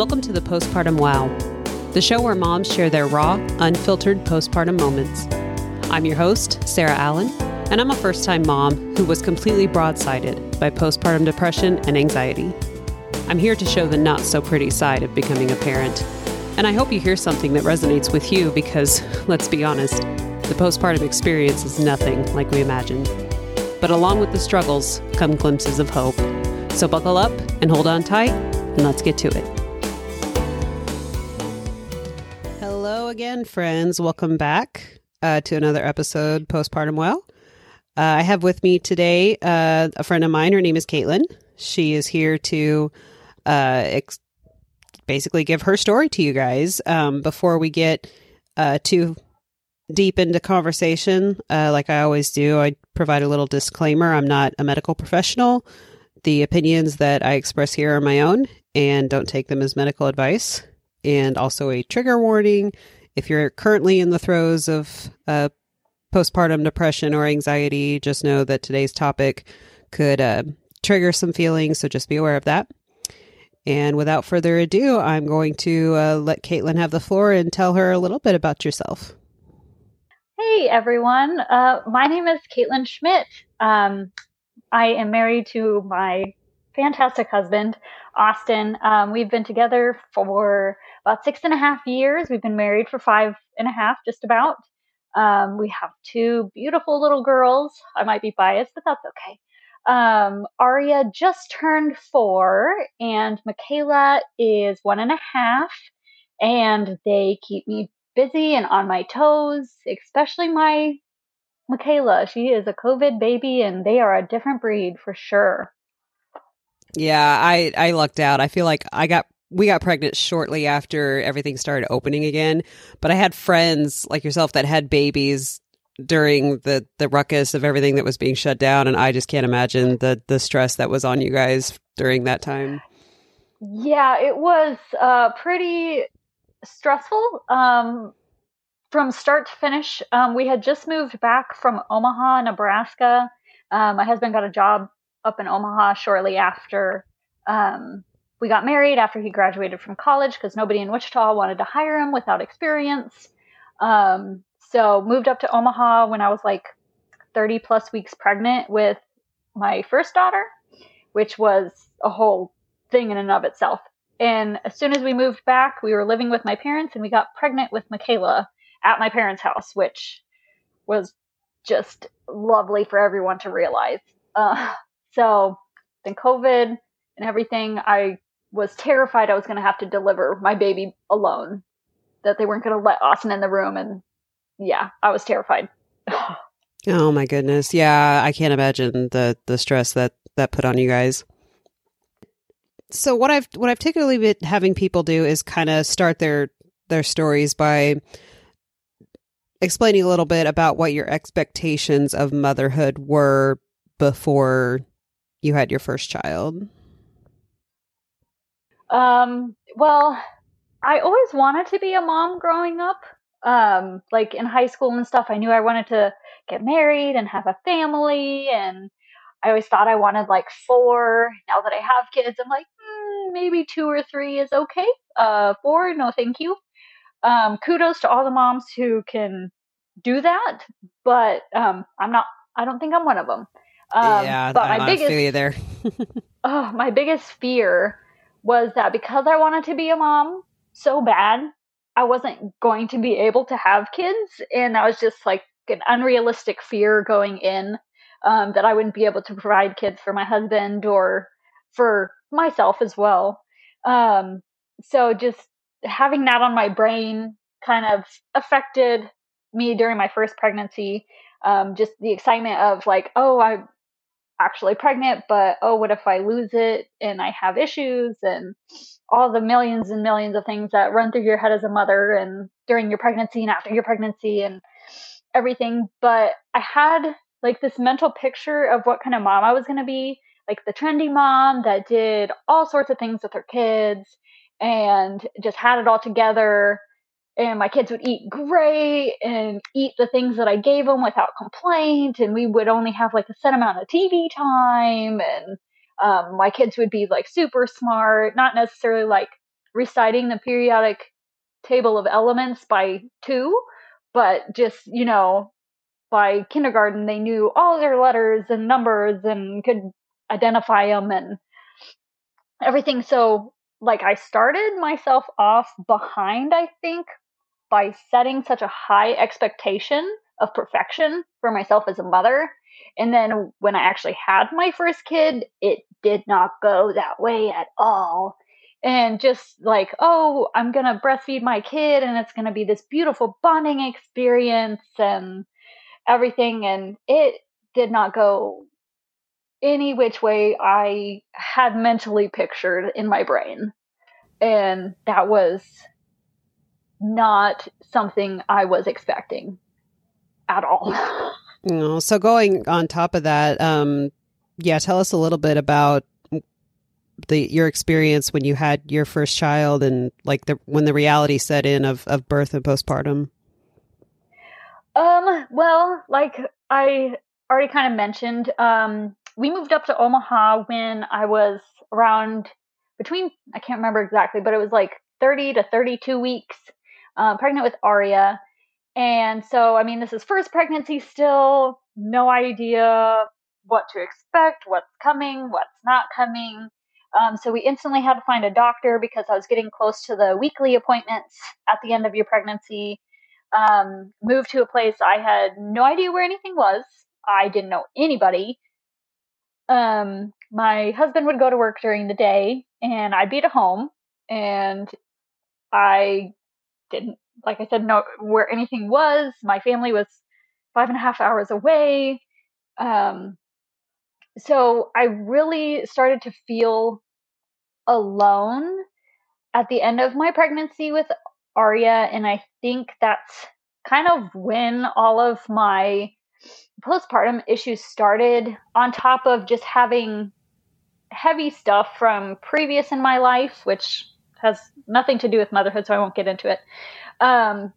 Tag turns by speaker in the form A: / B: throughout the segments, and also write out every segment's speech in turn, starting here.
A: Welcome to the Postpartum Wow, the show where moms share their raw, unfiltered postpartum moments. I'm your host, Sarah Allen, and I'm a first time mom who was completely broadsided by postpartum depression and anxiety. I'm here to show the not so pretty side of becoming a parent. And I hope you hear something that resonates with you because, let's be honest, the postpartum experience is nothing like we imagined. But along with the struggles come glimpses of hope. So buckle up and hold on tight, and let's get to it. Again, friends. Welcome back uh, to another episode, Postpartum Well. Uh, I have with me today uh, a friend of mine. Her name is Caitlin. She is here to uh, ex- basically give her story to you guys. Um, before we get uh, too deep into conversation, uh, like I always do, I provide a little disclaimer. I'm not a medical professional. The opinions that I express here are my own and don't take them as medical advice. And also a trigger warning if you're currently in the throes of uh, postpartum depression or anxiety, just know that today's topic could uh, trigger some feelings. So just be aware of that. And without further ado, I'm going to uh, let Caitlin have the floor and tell her a little bit about yourself.
B: Hey everyone, uh, my name is Caitlin Schmidt. Um, I am married to my fantastic husband, Austin. Um, we've been together for about six and a half years. We've been married for five and a half, just about. Um, we have two beautiful little girls. I might be biased, but that's okay. Um, Aria just turned four, and Michaela is one and a half, and they keep me busy and on my toes, especially my Michaela. She is a COVID baby, and they are a different breed for sure.
A: Yeah, I I lucked out. I feel like I got we got pregnant shortly after everything started opening again, but I had friends like yourself that had babies during the the ruckus of everything that was being shut down and I just can't imagine the the stress that was on you guys during that time.
B: Yeah, it was uh pretty stressful. Um from start to finish, um, we had just moved back from Omaha, Nebraska. Um, my husband got a job up in Omaha shortly after um, we got married, after he graduated from college, because nobody in Wichita wanted to hire him without experience. Um, so moved up to Omaha when I was like 30 plus weeks pregnant with my first daughter, which was a whole thing in and of itself. And as soon as we moved back, we were living with my parents and we got pregnant with Michaela at my parents' house, which was just lovely for everyone to realize. Uh, so then COVID and everything, I was terrified I was going to have to deliver my baby alone, that they weren't going to let Austin in the room. And yeah, I was terrified.
A: oh my goodness. Yeah, I can't imagine the, the stress that, that put on you guys. So what I've what I've typically been having people do is kind of start their their stories by explaining a little bit about what your expectations of motherhood were before you had your first child?
B: Um, well, I always wanted to be a mom growing up. Um, like in high school and stuff, I knew I wanted to get married and have a family, and I always thought I wanted like four. Now that I have kids, I'm like, mm, maybe two or three is okay. Uh, four, no, thank you. Um, kudos to all the moms who can do that, but um, I'm not. I don't think I'm one of them.
A: Um, yeah, but my biggest feel there.
B: oh, my biggest fear was that because I wanted to be a mom so bad, I wasn't going to be able to have kids, and that was just like an unrealistic fear going in um, that I wouldn't be able to provide kids for my husband or for myself as well. Um, so just having that on my brain kind of affected me during my first pregnancy. Um, just the excitement of like, oh, I actually pregnant, but oh, what if I lose it and I have issues and all the millions and millions of things that run through your head as a mother and during your pregnancy and after your pregnancy and everything. But I had like this mental picture of what kind of mom I was going to be, like the trendy mom that did all sorts of things with her kids and just had it all together and my kids would eat great and eat the things that I gave them without complaint. And we would only have like a set amount of TV time. And um, my kids would be like super smart, not necessarily like reciting the periodic table of elements by two, but just, you know, by kindergarten, they knew all their letters and numbers and could identify them and everything. So, like, I started myself off behind, I think, by setting such a high expectation of perfection for myself as a mother. And then when I actually had my first kid, it did not go that way at all. And just like, oh, I'm going to breastfeed my kid and it's going to be this beautiful bonding experience and everything. And it did not go any which way I had mentally pictured in my brain. And that was not something I was expecting at all.
A: You know, so going on top of that, um, yeah, tell us a little bit about the your experience when you had your first child and like the when the reality set in of of birth and postpartum.
B: Um, well, like I already kind of mentioned, um, we moved up to Omaha when I was around between I can't remember exactly, but it was like 30 to 32 weeks um, pregnant with Aria. And so, I mean, this is first pregnancy still, no idea what to expect, what's coming, what's not coming. Um, so we instantly had to find a doctor because I was getting close to the weekly appointments at the end of your pregnancy. Um, moved to a place I had no idea where anything was. I didn't know anybody. Um, my husband would go to work during the day and I'd be at home and I didn't, like I said, know where anything was. My family was five and a half hours away. Um, so I really started to feel alone at the end of my pregnancy with Aria. And I think that's kind of when all of my postpartum issues started, on top of just having heavy stuff from previous in my life, which has nothing to do with motherhood, so I won't get into it. Um,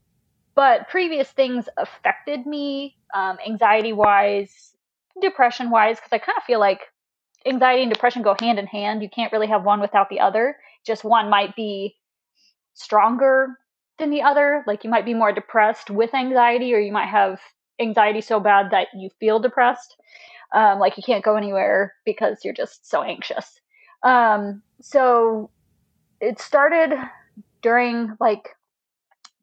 B: but previous things affected me, um, anxiety wise, depression wise, because I kind of feel like anxiety and depression go hand in hand. You can't really have one without the other. Just one might be stronger than the other. Like you might be more depressed with anxiety, or you might have anxiety so bad that you feel depressed. Um, like you can't go anywhere because you're just so anxious. Um, so it started during like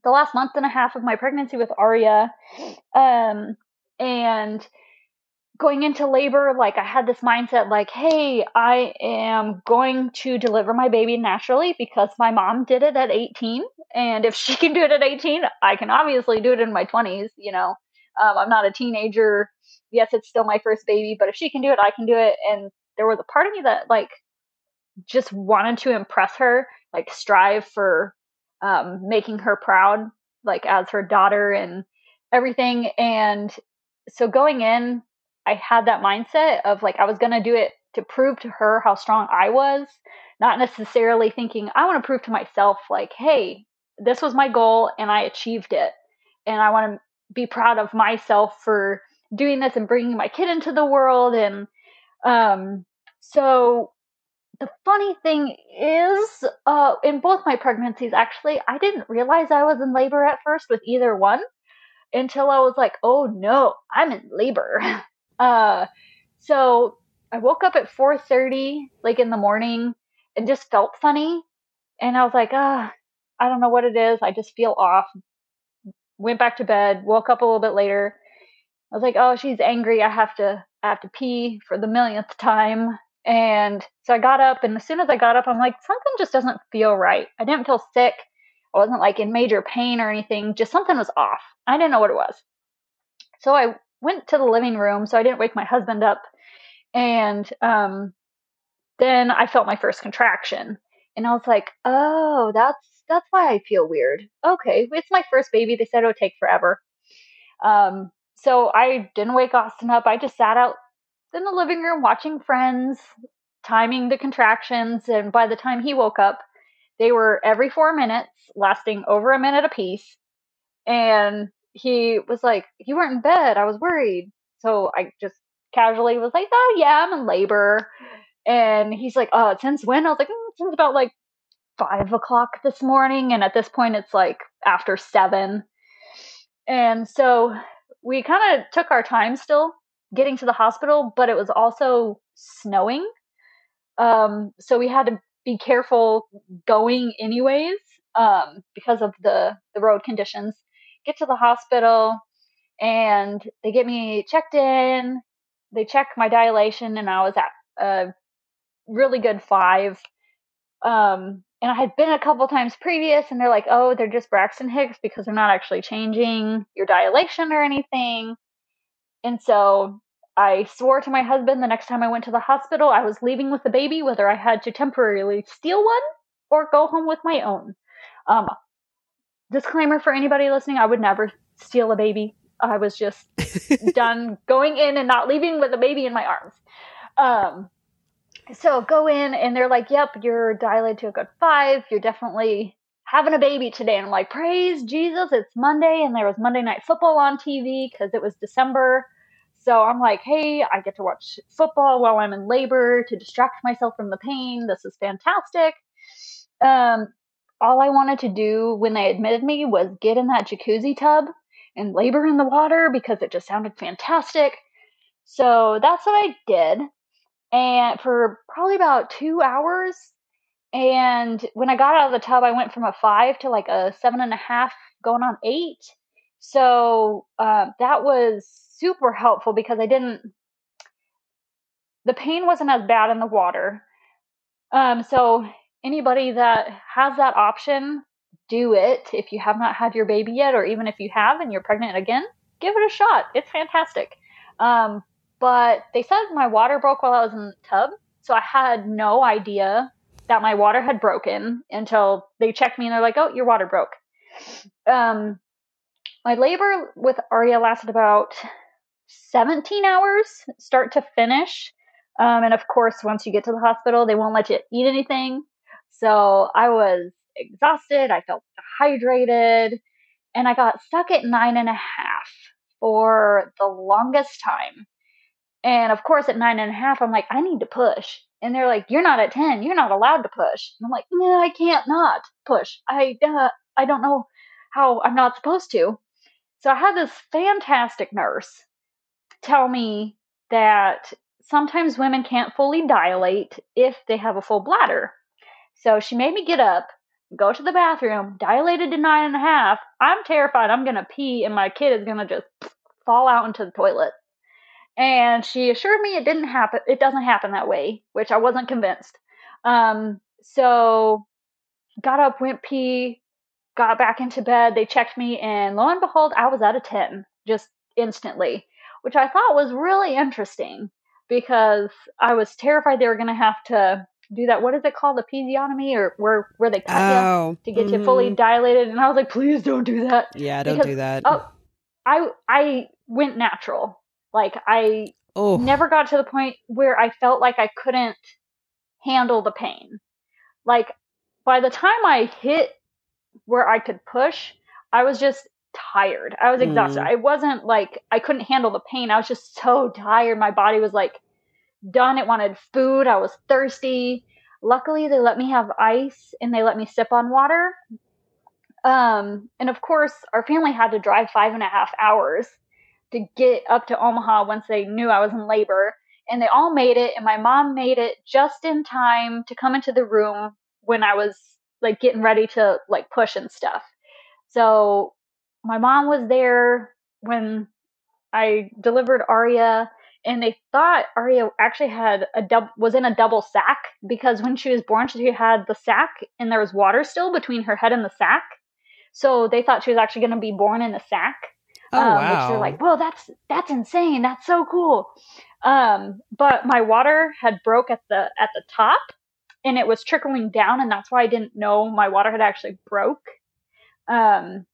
B: the last month and a half of my pregnancy with Aria. Um, and going into labor, like I had this mindset like, hey, I am going to deliver my baby naturally because my mom did it at 18. And if she can do it at 18, I can obviously do it in my 20s. You know, um, I'm not a teenager. Yes, it's still my first baby, but if she can do it, I can do it. And there was a part of me that like just wanted to impress her, like strive for um, making her proud, like as her daughter and everything. And so going in, I had that mindset of like I was going to do it to prove to her how strong I was, not necessarily thinking I want to prove to myself like, hey, this was my goal and I achieved it. And I want to be proud of myself for doing this and bringing my kid into the world and um so the funny thing is, uh, in both my pregnancies, actually, I didn't realize I was in labor at first with either one until I was like, oh no, I'm in labor. Uh, so I woke up at 4:30, like in the morning, and just felt funny, and I was like, ah, I don't know what it is. I just feel off. Went back to bed. Woke up a little bit later. I was like, oh, she's angry. I have to, I have to pee for the millionth time. And so I got up, and as soon as I got up, I'm like, something just doesn't feel right. I didn't feel sick. I wasn't like in major pain or anything. Just something was off. I didn't know what it was. So I went to the living room, so I didn't wake my husband up. And um, then I felt my first contraction, and I was like, "Oh, that's that's why I feel weird." Okay, it's my first baby. They said it would take forever. Um, so I didn't wake Austin up. I just sat out in the living room watching Friends, timing the contractions, and by the time he woke up, they were every four minutes, lasting over a minute apiece. And he was like, You weren't in bed. I was worried. So I just casually was like, Oh, yeah, I'm in labor. And he's like, Oh, since when? I was like, mm, Since about like five o'clock this morning. And at this point, it's like after seven. And so we kind of took our time still getting to the hospital, but it was also snowing. Um, so we had to be careful going anyways um, because of the, the road conditions. Get to the hospital and they get me checked in. They check my dilation, and I was at a really good five. Um, and I had been a couple times previous, and they're like, "Oh, they're just Braxton Hicks because they're not actually changing your dilation or anything." And so I swore to my husband the next time I went to the hospital I was leaving with the baby, whether I had to temporarily steal one or go home with my own. Um, disclaimer for anybody listening: I would never steal a baby. I was just done going in and not leaving with a baby in my arms. Um, so go in and they're like, "Yep, you're dilated to a good five. You're definitely having a baby today." And I'm like, "Praise Jesus! It's Monday, and there was Monday Night Football on TV because it was December." So I'm like, "Hey, I get to watch football while I'm in labor to distract myself from the pain. This is fantastic." Um, all I wanted to do when they admitted me was get in that jacuzzi tub and labor in the water because it just sounded fantastic. So that's what I did. And for probably about two hours. And when I got out of the tub, I went from a five to like a seven and a half, going on eight. So uh, that was super helpful because I didn't, the pain wasn't as bad in the water. Um, so anybody that has that option, do it. If you have not had your baby yet, or even if you have and you're pregnant again, give it a shot. It's fantastic. Um, but they said my water broke while I was in the tub, so I had no idea that my water had broken until they checked me and they're like, "Oh, your water broke." Um, my labor with Aria lasted about 17 hours, start to finish. Um, and of course, once you get to the hospital, they won't let you eat anything. So I was exhausted. I felt dehydrated. And I got stuck at nine and a half for the longest time. And of course, at nine and a half, I'm like, I need to push. And they're like, You're not at 10. You're not allowed to push. And I'm like, No, I can't not push. I, uh, I don't know how I'm not supposed to. So I had this fantastic nurse tell me that sometimes women can't fully dilate if they have a full bladder. So she made me get up, go to the bathroom, dilated to nine and a half. I'm terrified I'm going to pee and my kid is going to just fall out into the toilet. And she assured me it didn't happen. It doesn't happen that way, which I wasn't convinced. Um, so got up, went pee, got back into bed. They checked me, and lo and behold, I was at a 10 just instantly, which I thought was really interesting because I was terrified they were going to have to do that. What is it called? Episiotomy or where where they cut
A: Oh,
B: you to get
A: mhm.
B: you fully dilated? And I was like, please don't do that.
A: Yeah, don't
B: Because-
A: do that.
B: Oh, I I went natural. Like I
A: Oh,
B: never got to the point where I felt like I couldn't handle the pain. Like by the time I hit where I could push, I was just tired. I was exhausted.
A: Mm.
B: I wasn't like I couldn't handle the pain. I was just so tired. My body was like done. It wanted food. I was thirsty. Luckily, they let me have ice and they let me sip on water. Um, and of course, our family had to drive five and a half hours to get up to Omaha once they knew I was in labor. And they all made it, and my mom made it just in time to come into the room when I was like getting ready to like push and stuff. So my mom was there when I delivered Aria, and they thought Aria actually had a dub was in a double sack because when she was born, she had the sack and there was water still between her head and the sack. So they thought she was actually going to be born in the sack.
A: Oh
B: um,
A: wow.
B: Which they're like, whoa, that's that's insane. That's so cool. Um, but my water had broke at the at the top, and it was trickling down, and that's why I didn't know my water had actually broke. Um,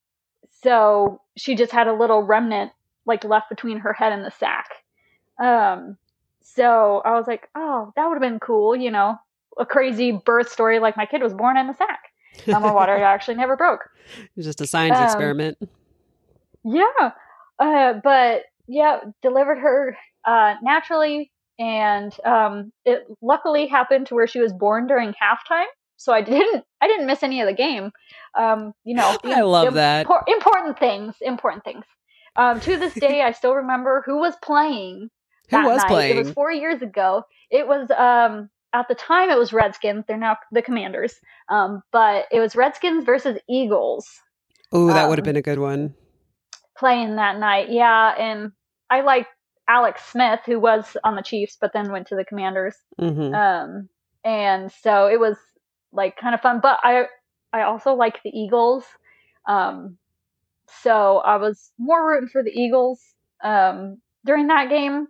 B: so she just had a little remnant like left between her head and the sack. Um, so I was like, oh, that would have been cool, you know, a crazy birth story like my kid was born in the sack. My water actually never broke.
A: It's just a science
B: um,
A: experiment.
B: Yeah. Uh, but yeah, delivered her uh, naturally. And um, it luckily happened to where she was born during halftime. so I didn't I didn't miss any of the game. Um, you know,
A: I love that.
B: important things, important things. Um, to this day, I still remember who was playing.
A: Who was
B: night.
A: playing?
B: It was four years ago. It was um, at the time it was Redskins. They're now the Commanders. Um, but it was Redskins versus Eagles.
A: Oh, that would have
B: um,
A: been a good one.
B: Playing that night. Yeah, and I like Alex Smith, who was on the Chiefs, but then went to the Commanders.
A: hmm
B: Um, and so it was like kind of fun. But I I also like the Eagles. Um, so I was more rooting for the Eagles um, during that game.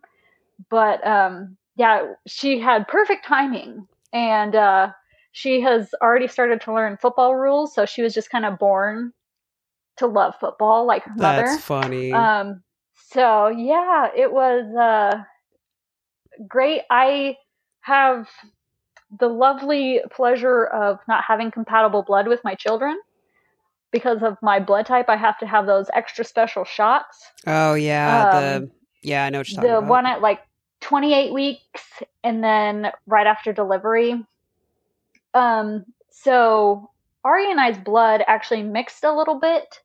B: But um, yeah, she had perfect timing, and uh, she has already started to learn football rules. So she was just kind of born to love football, like her mother.
A: That's funny.
B: Um, so yeah, it was uh, great. I have the lovely pleasure of not having compatible blood with my children. Because of my blood type, I have to have those extra special shots.
A: oh yeah,
B: um,
A: the yeah, I know what you're talking
B: The
A: about.
B: one at like 28 weeks and then right after delivery. Um, so Ari and I's blood actually mixed a little bit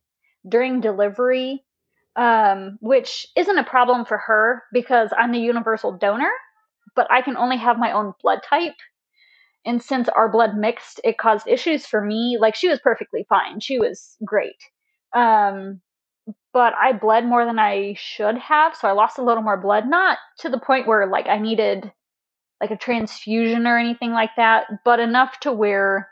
B: during delivery, um, which isn't a problem for her because I'm the universal donor, but I can only have my own blood type. And since our blood mixed, it caused issues for me. Like she was perfectly fine. She was great. Um, but I bled more than I should have, so I lost a little more blood. Not to the point where like I needed like a transfusion or anything like that, but enough to where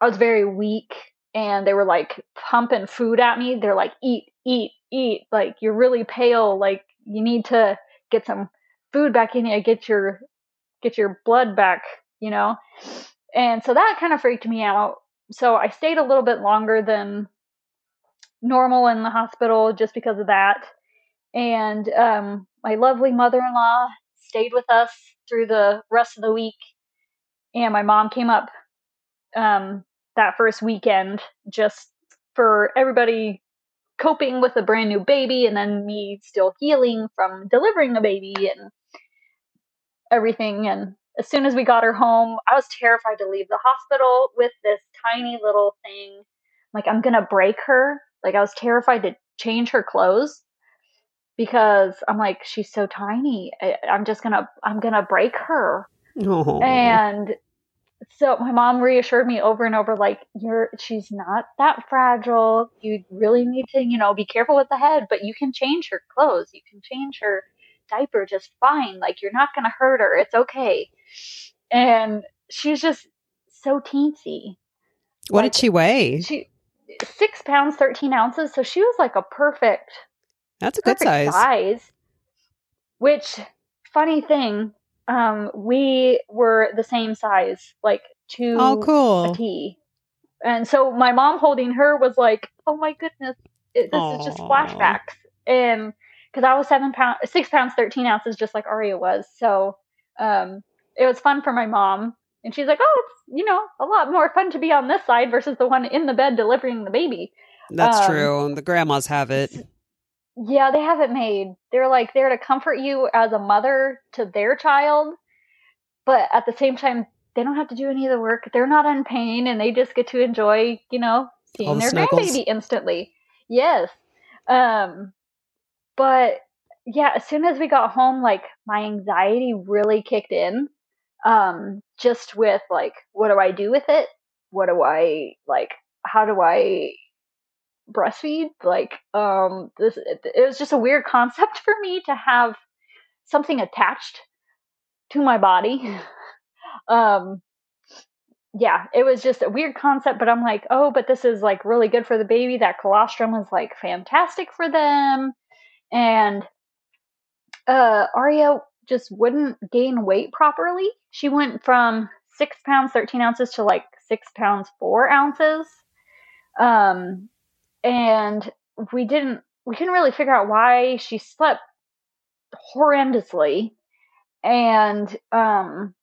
B: I was very weak and they were like pumping food at me. They're like, eat, eat, eat. Like you're really pale. Like you need to get some food back in you, get your get your blood back, you know? And so that kind of freaked me out. So I stayed a little bit longer than normal in the hospital just because of that. And um, my lovely mother in law stayed with us through the rest of the week. And my mom came up um, that first weekend just for everybody coping with a brand new baby and then me still healing from delivering a baby and everything. And as soon as we got her home, I was terrified to leave the hospital with this tiny little thing. Like, I'm to break her. Like, I was terrified to change her clothes because I'm like, she's so tiny. I, I'm just to, I'm to break her.
A: Oh.
B: And so my mom reassured me over and over, like, you're, she's not that fragile. You really need to, you know, be careful with the head, but you can change her clothes. You can change her diaper just fine. Like, you're not going to hurt her. It's okay. And she's just so teensy.
A: what
B: like,
A: did she weigh?
B: She, six pounds, 13 ounces. So she was like a perfect,
A: That's a good size.
B: size. Which, funny thing, um, we were the same size, like to
A: Oh, cool.
B: a T. And so my mom holding her was like, "Oh my goodness, it, this is just flashbacks." And because I was seven pounds, six pounds, thirteen ounces, just like Aria was, so um, it was fun for my mom. And she's like, "Oh, it's you know a lot more fun to be on this side versus the one in the bed delivering the baby."
A: That's
B: Um,
A: true. The grandmas have it.
B: Yeah, they have it made. They're like there to comfort you as a mother to their child, but at the same time, they don't have to do any of the work. They're not in pain, and they just get to enjoy, you know, seeing
A: the
B: their
A: snuggles.
B: grandbaby instantly. Yes. Um, but yeah, as soon as we got home, like my anxiety really kicked in. Um, just with like, what do I do with it? What do I like? How do I breastfeed? Like, um, this it, was just a weird concept for me to have something attached to my body. um, yeah, it was just a weird concept, but I'm like, oh, but this is like really good for the baby. That colostrum is like fantastic for them. And uh Aria just wouldn't gain weight properly. She went from six pounds, 13 ounces to like six pounds, four ounces. Um, and we didn't, we couldn't really figure out why she slept horrendously. And, um,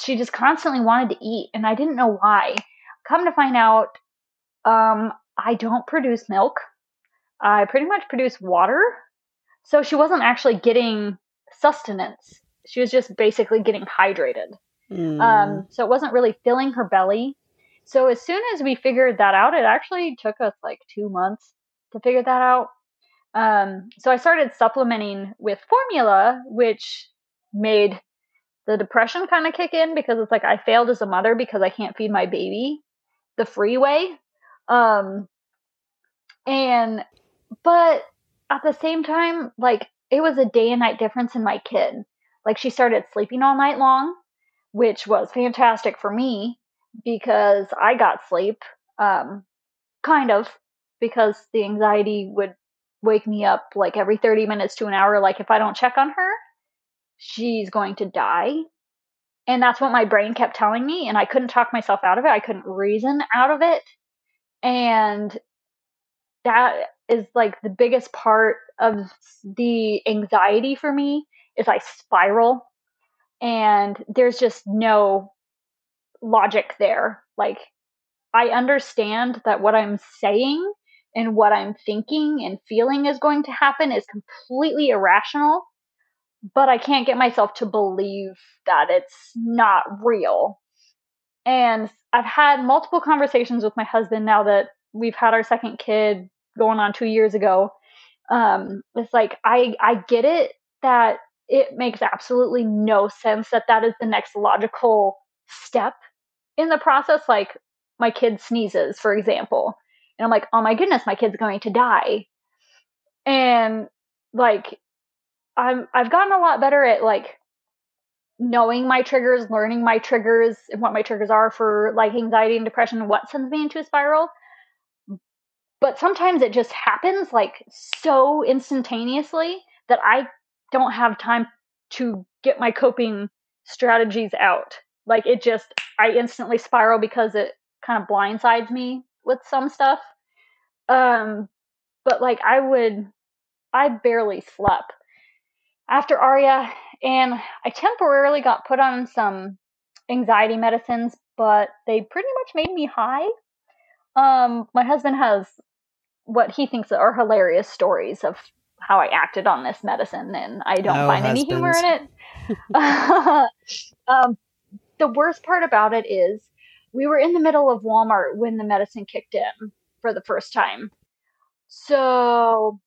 B: she just constantly wanted to eat and I didn't know why. Come to find out, um, I don't produce milk. I pretty much produce water. So she wasn't actually getting sustenance. She was just basically getting hydrated.
A: Mm.
B: Um, so it wasn't really filling her belly. So as soon as we figured that out, it actually took us like two months to figure that out. Um, so I started supplementing with formula, which made the depression kind of kick in because it's like I failed as a mother because I can't feed my baby the free way. Um, and, but at the same time, like it was a day and night difference in my kid. Like she started sleeping all night long, which was fantastic for me because I got sleep. Um, kind of because the anxiety would wake me up like every 30 minutes to an hour. Like if I don't check on her, she's going to die. And that's what my brain kept telling me. And I couldn't talk myself out of it. I couldn't reason out of it. And that is like the biggest part of the anxiety for me is I spiral and there's just no logic there. Like I understand that what I'm saying and what I'm thinking and feeling is going to happen is completely irrational, but I can't get myself to believe that it's not real. And I've had multiple conversations with my husband now that we've had our second kid going on two years ago. Um, it's like I I get it that it makes absolutely no sense that that is the next logical step in the process. Like my kid sneezes, for example, and I'm like, oh my goodness, my kid's going to die. And like, I'm, I've gotten a lot better at like knowing my triggers, learning my triggers and what my triggers are for like anxiety and depression and what sends me into a spiral. But sometimes it just happens like so instantaneously that I don't have time to get my coping strategies out. Like it just, I instantly spiral because it kind of blindsides me with some stuff. Um, but like I would, I barely slept after Aria, and I temporarily got put on some anxiety medicines, but they pretty much made me high. Um, my husband has what he thinks are hilarious stories of how I acted on this medicine, and I don't
A: Oh,
B: find any humor in it. um, the worst part about it is we were in the middle of Walmart when the medicine kicked in for the first time. So,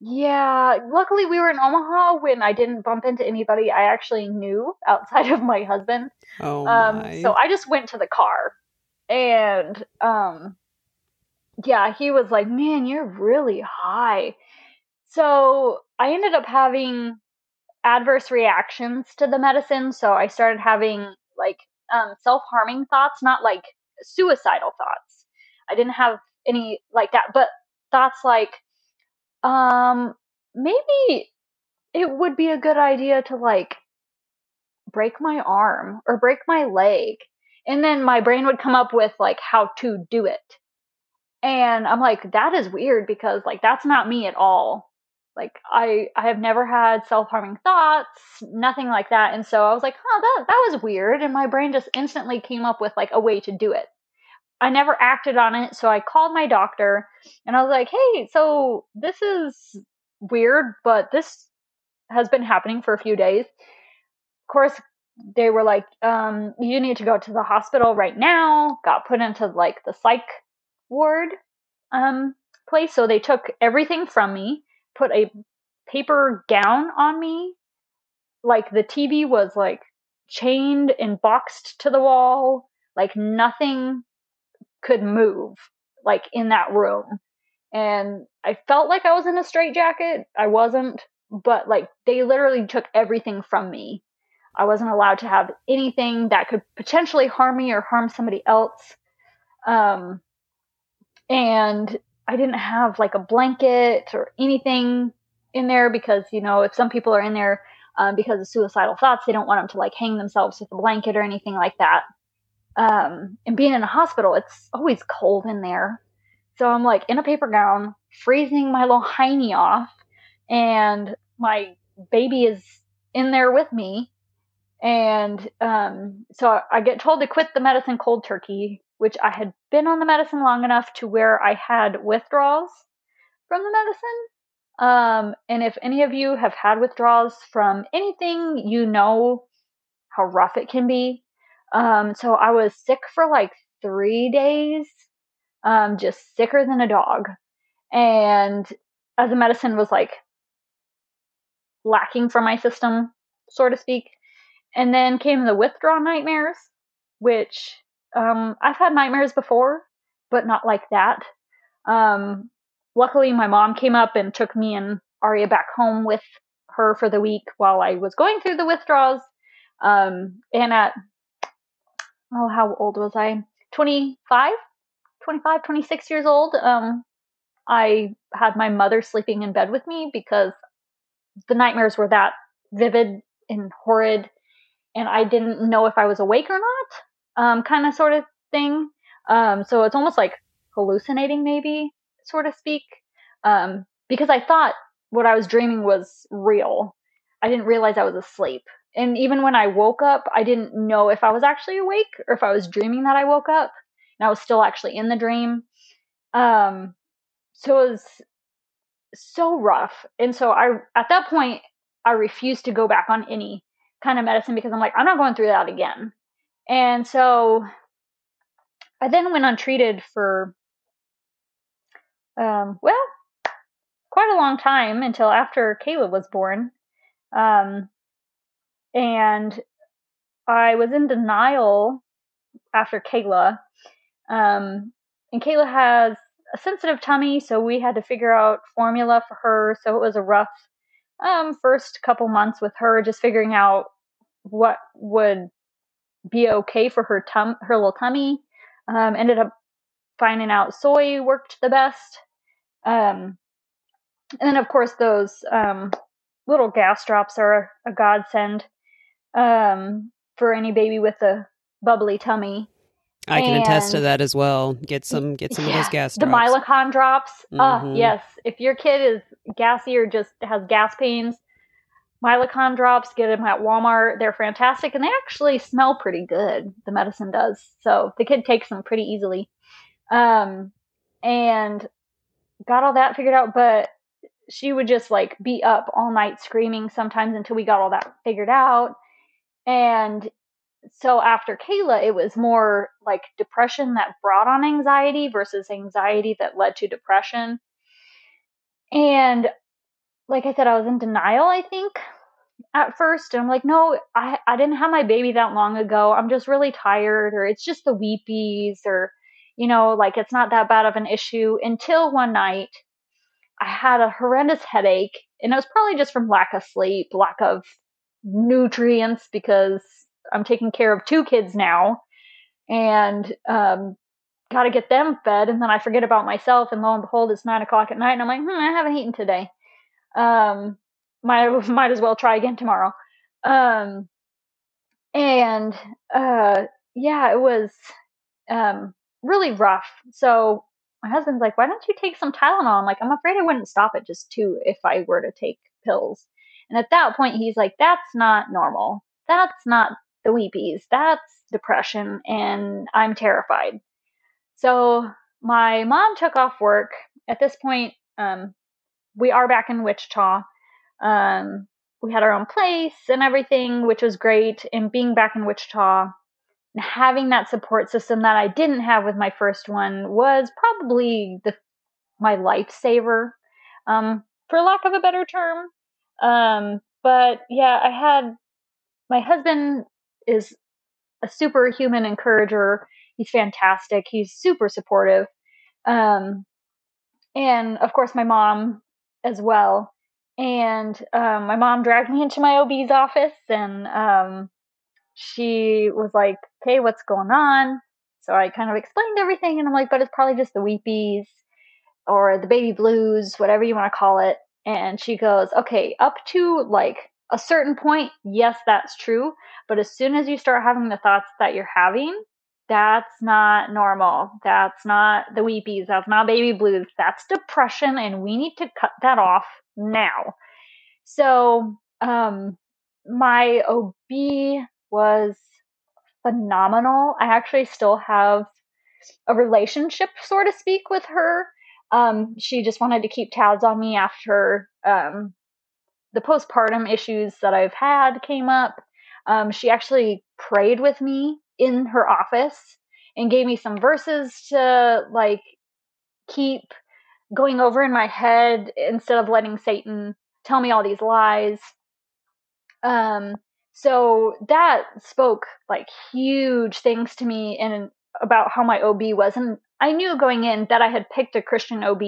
B: yeah, luckily we were in Omaha when I didn't bump into anybody I actually knew outside of my husband.
A: Oh
B: Um,
A: my.
B: so I just went to the car and, um, yeah, he was like, man, you're really high. So I ended up having adverse reactions to the medicine. So I started having like um, self harming thoughts, not like suicidal thoughts. I didn't have any like that, but thoughts like, um, maybe it would be a good idea to like break my arm or break my leg. And then my brain would come up with like how to do it. And I'm like, that is weird because like that's not me at all. Like I I have never had self-harming thoughts, nothing like that. And so I was like, huh, that that was weird. And my brain just instantly came up with like a way to do it. I never acted on it, so I called my doctor and I was like, hey, so this is weird, but this has been happening for a few days. Of course, they were like, um, you need to go to the hospital right now. Got put into like the psych ward um, place. So they took everything from me, put a paper gown on me. Like the TV was like chained and boxed to the wall. Like nothing could move like in that room. And I felt like I was in a straitjacket. I wasn't, but like they literally took everything from me. I wasn't allowed to have anything that could potentially harm me or harm somebody else. Um, and I didn't have like a blanket or anything in there because you know if some people are in there um, because of suicidal thoughts, they don't want them to like hang themselves with a blanket or anything like that. Um, and being in a hospital, it's always cold in there, so I'm like in a paper gown, freezing my little hiney off, and my baby is in there with me. And um, so I get told to quit the medicine cold turkey, which I had been on the medicine long enough to where I had withdrawals from the medicine. Um, and if any of you have had withdrawals from anything, you know how rough it can be. Um, so I was sick for like three days, um, just sicker than a dog. And as the medicine was like lacking from my system, so to speak. And then came the withdraw nightmares, which um, I've had nightmares before, but not like that. Um, luckily, my mom came up and took me and Aria back home with her for the week while I was going through the withdrawals. Um, and at, oh, how old was I? 25, 25, 26 years old. Um, I had my mother sleeping in bed with me because the nightmares were that vivid and horrid, and I didn't know if I was awake or not, um, kind of sort of thing. Um, so it's almost like hallucinating, maybe, so to speak, um, because I thought what I was dreaming was real. I didn't realize I was asleep. And even when I woke up, I didn't know if I was actually awake or if I was dreaming that I woke up and I was still actually in the dream. Um, so it was so rough. And so I, at that point, I refused to go back on any kind of medicine because I'm like, I'm not going through that again. And so I then went untreated for, um, well, quite a long time until after Kayla was born. Um, and I was in denial after Kayla. Um, and Kayla has a sensitive tummy, so we had to figure out formula for her. So it was a rough um, first couple months with her, just figuring out what would be okay for her tum her little tummy. Um, ended up finding out soy worked the best. Um, and then of course those um, little gas drops are a godsend um, for any baby with a bubbly tummy.
A: I can and, attest to that as well. Get some get some yeah, of those gas
B: drops. The Mylicon drops. Ah, mm-hmm. Uh, yes. If your kid is gassy or just has gas pains, Mylicon drops, get them at Walmart. They're fantastic and they actually smell pretty good. The medicine does. So the kid takes them pretty easily. Um, and got all that figured out, but she would just like be up all night screaming sometimes until we got all that figured out. And so after Kayla, it was more like depression that brought on anxiety versus anxiety that led to depression. And like I said, I was in denial, I think, at first. And I'm like, no, I, I didn't have my baby that long ago. I'm just really tired, or it's just the weepies, or, you know, like it's not that bad of an issue until one night I had a horrendous headache. And it was probably just from lack of sleep, lack of nutrients because I'm taking care of two kids now and um, got to get them fed. And then I forget about myself. And lo and behold, it's nine o'clock at night. And I'm like, hmm, I haven't eaten today. Um, might, might as well try again tomorrow. Um, and uh, yeah, it was um, really rough. So my husband's like, why don't you take some Tylenol? I'm like, I'm afraid I wouldn't stop at just two if I were to take pills. And at that point, he's like, that's not normal. That's not the weepies. That's depression. And I'm terrified. So my mom took off work. At this point, um, we are back in Wichita. Um, we had our own place and everything, which was great. And being back in Wichita and having that support system that I didn't have with my first one was probably the my lifesaver, um, for lack of a better term. Um, but yeah, I had my husband is a superhuman encourager. He's fantastic. He's super supportive. Um, and of course, my mom as well. And um, my mom dragged me into my OB's office, and um, she was like, "Okay, what's going on?" So I kind of explained everything, and I'm like, "But it's probably just the weepies or the baby blues, whatever you want to call it." And she goes, okay, up to like a certain point, yes, that's true. But as soon as you start having the thoughts that you're having, that's not normal. That's not the weepies. That's not baby blues. That's depression. And we need to cut that off now. So, um, my OB was phenomenal. I actually still have a relationship, so to speak, with her. Um, she just wanted to keep tabs on me after um, the postpartum issues that I've had came up. Um, she actually prayed with me in her office and gave me some verses to like keep going over in my head instead of letting Satan tell me all these lies. Um, so that spoke like huge things to me and about how my OB was. And I knew going in that I had picked a Christian OB.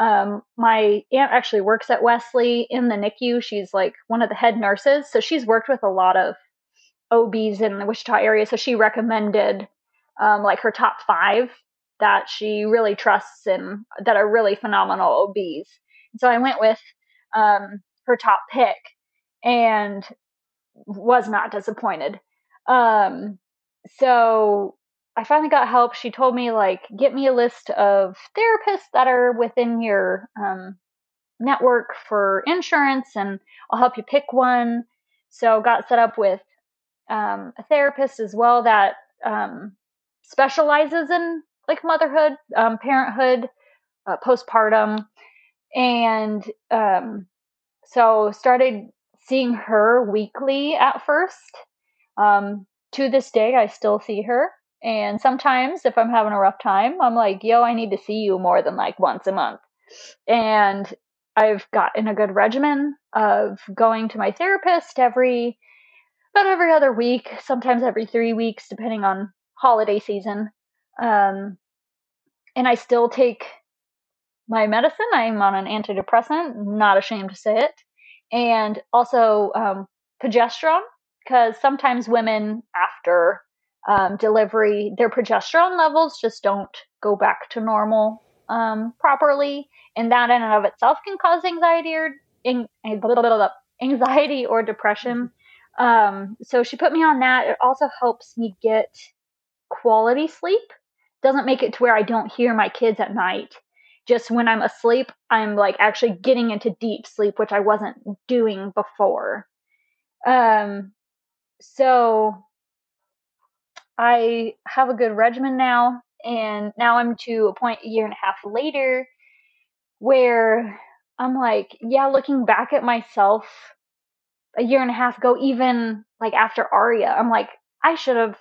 B: Um, my aunt actually works at Wesley in the NICU. She's like one of the head nurses. So she's worked with a lot of OBs in the Wichita area. So she recommended um, like her top five that she really trusts and that are really phenomenal OBs. So I went with um, her top pick and was not disappointed. Um, so I finally got help. She told me like get me a list of therapists that are within your um, network for insurance, and I'll help you pick one. So got set up with um, a therapist as well that um, specializes in like motherhood, um, parenthood, uh, postpartum, and um, so started seeing her weekly at first. Um, to this day, I still see her. And sometimes, if I'm having a rough time, I'm like, yo, I need to see you more than like once a month. And I've gotten a good regimen of going to my therapist every, about every other week, sometimes every three weeks, depending on holiday season. Um, and I still take my medicine. I'm on an antidepressant, not ashamed to say it. And also um, progesterone, because sometimes women after um, delivery, their progesterone levels just don't go back to normal um, properly. And that in and of itself can cause anxiety or anxiety or depression. Um, so she put me on that. It also helps me get quality sleep doesn't make it to where I don't hear my kids at night. Just when I'm asleep, I'm like actually getting into deep sleep, which I wasn't doing before. Um, so I have a good regimen now, and now I'm to a point a year and a half later where I'm like, yeah, looking back at myself a year and a half ago, even like after Aria, I'm like, I should have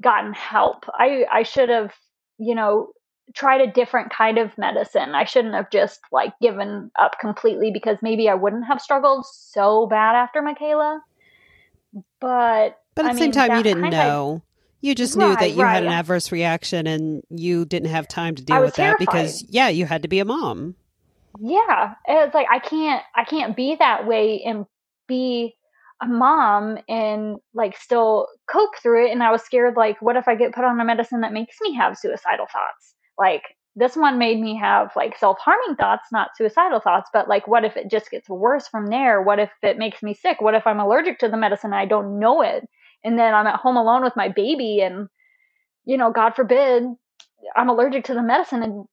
B: gotten help. I I should have, you know, tried a different kind of medicine. I shouldn't have just like given up completely because maybe I wouldn't have struggled so bad after Michaela. But
A: but at
B: I
A: the same
B: mean,
A: time, you didn't know. You just knew that
B: Right,
A: you had an adverse reaction and you didn't have time to deal with that because, yeah, you had to be a mom.
B: yeah it's like i can't i can't be that way and be a mom and like still cope through it and i was scared like what if i get put on a medicine that makes me have suicidal thoughts? Like this one made me have like self-harming thoughts not suicidal thoughts but like what if it just gets worse from there? What if it makes me sick? What if i'm allergic to the medicine and i don't know it? And then i'm at home alone with my baby and you know god forbid i'm allergic to the medicine and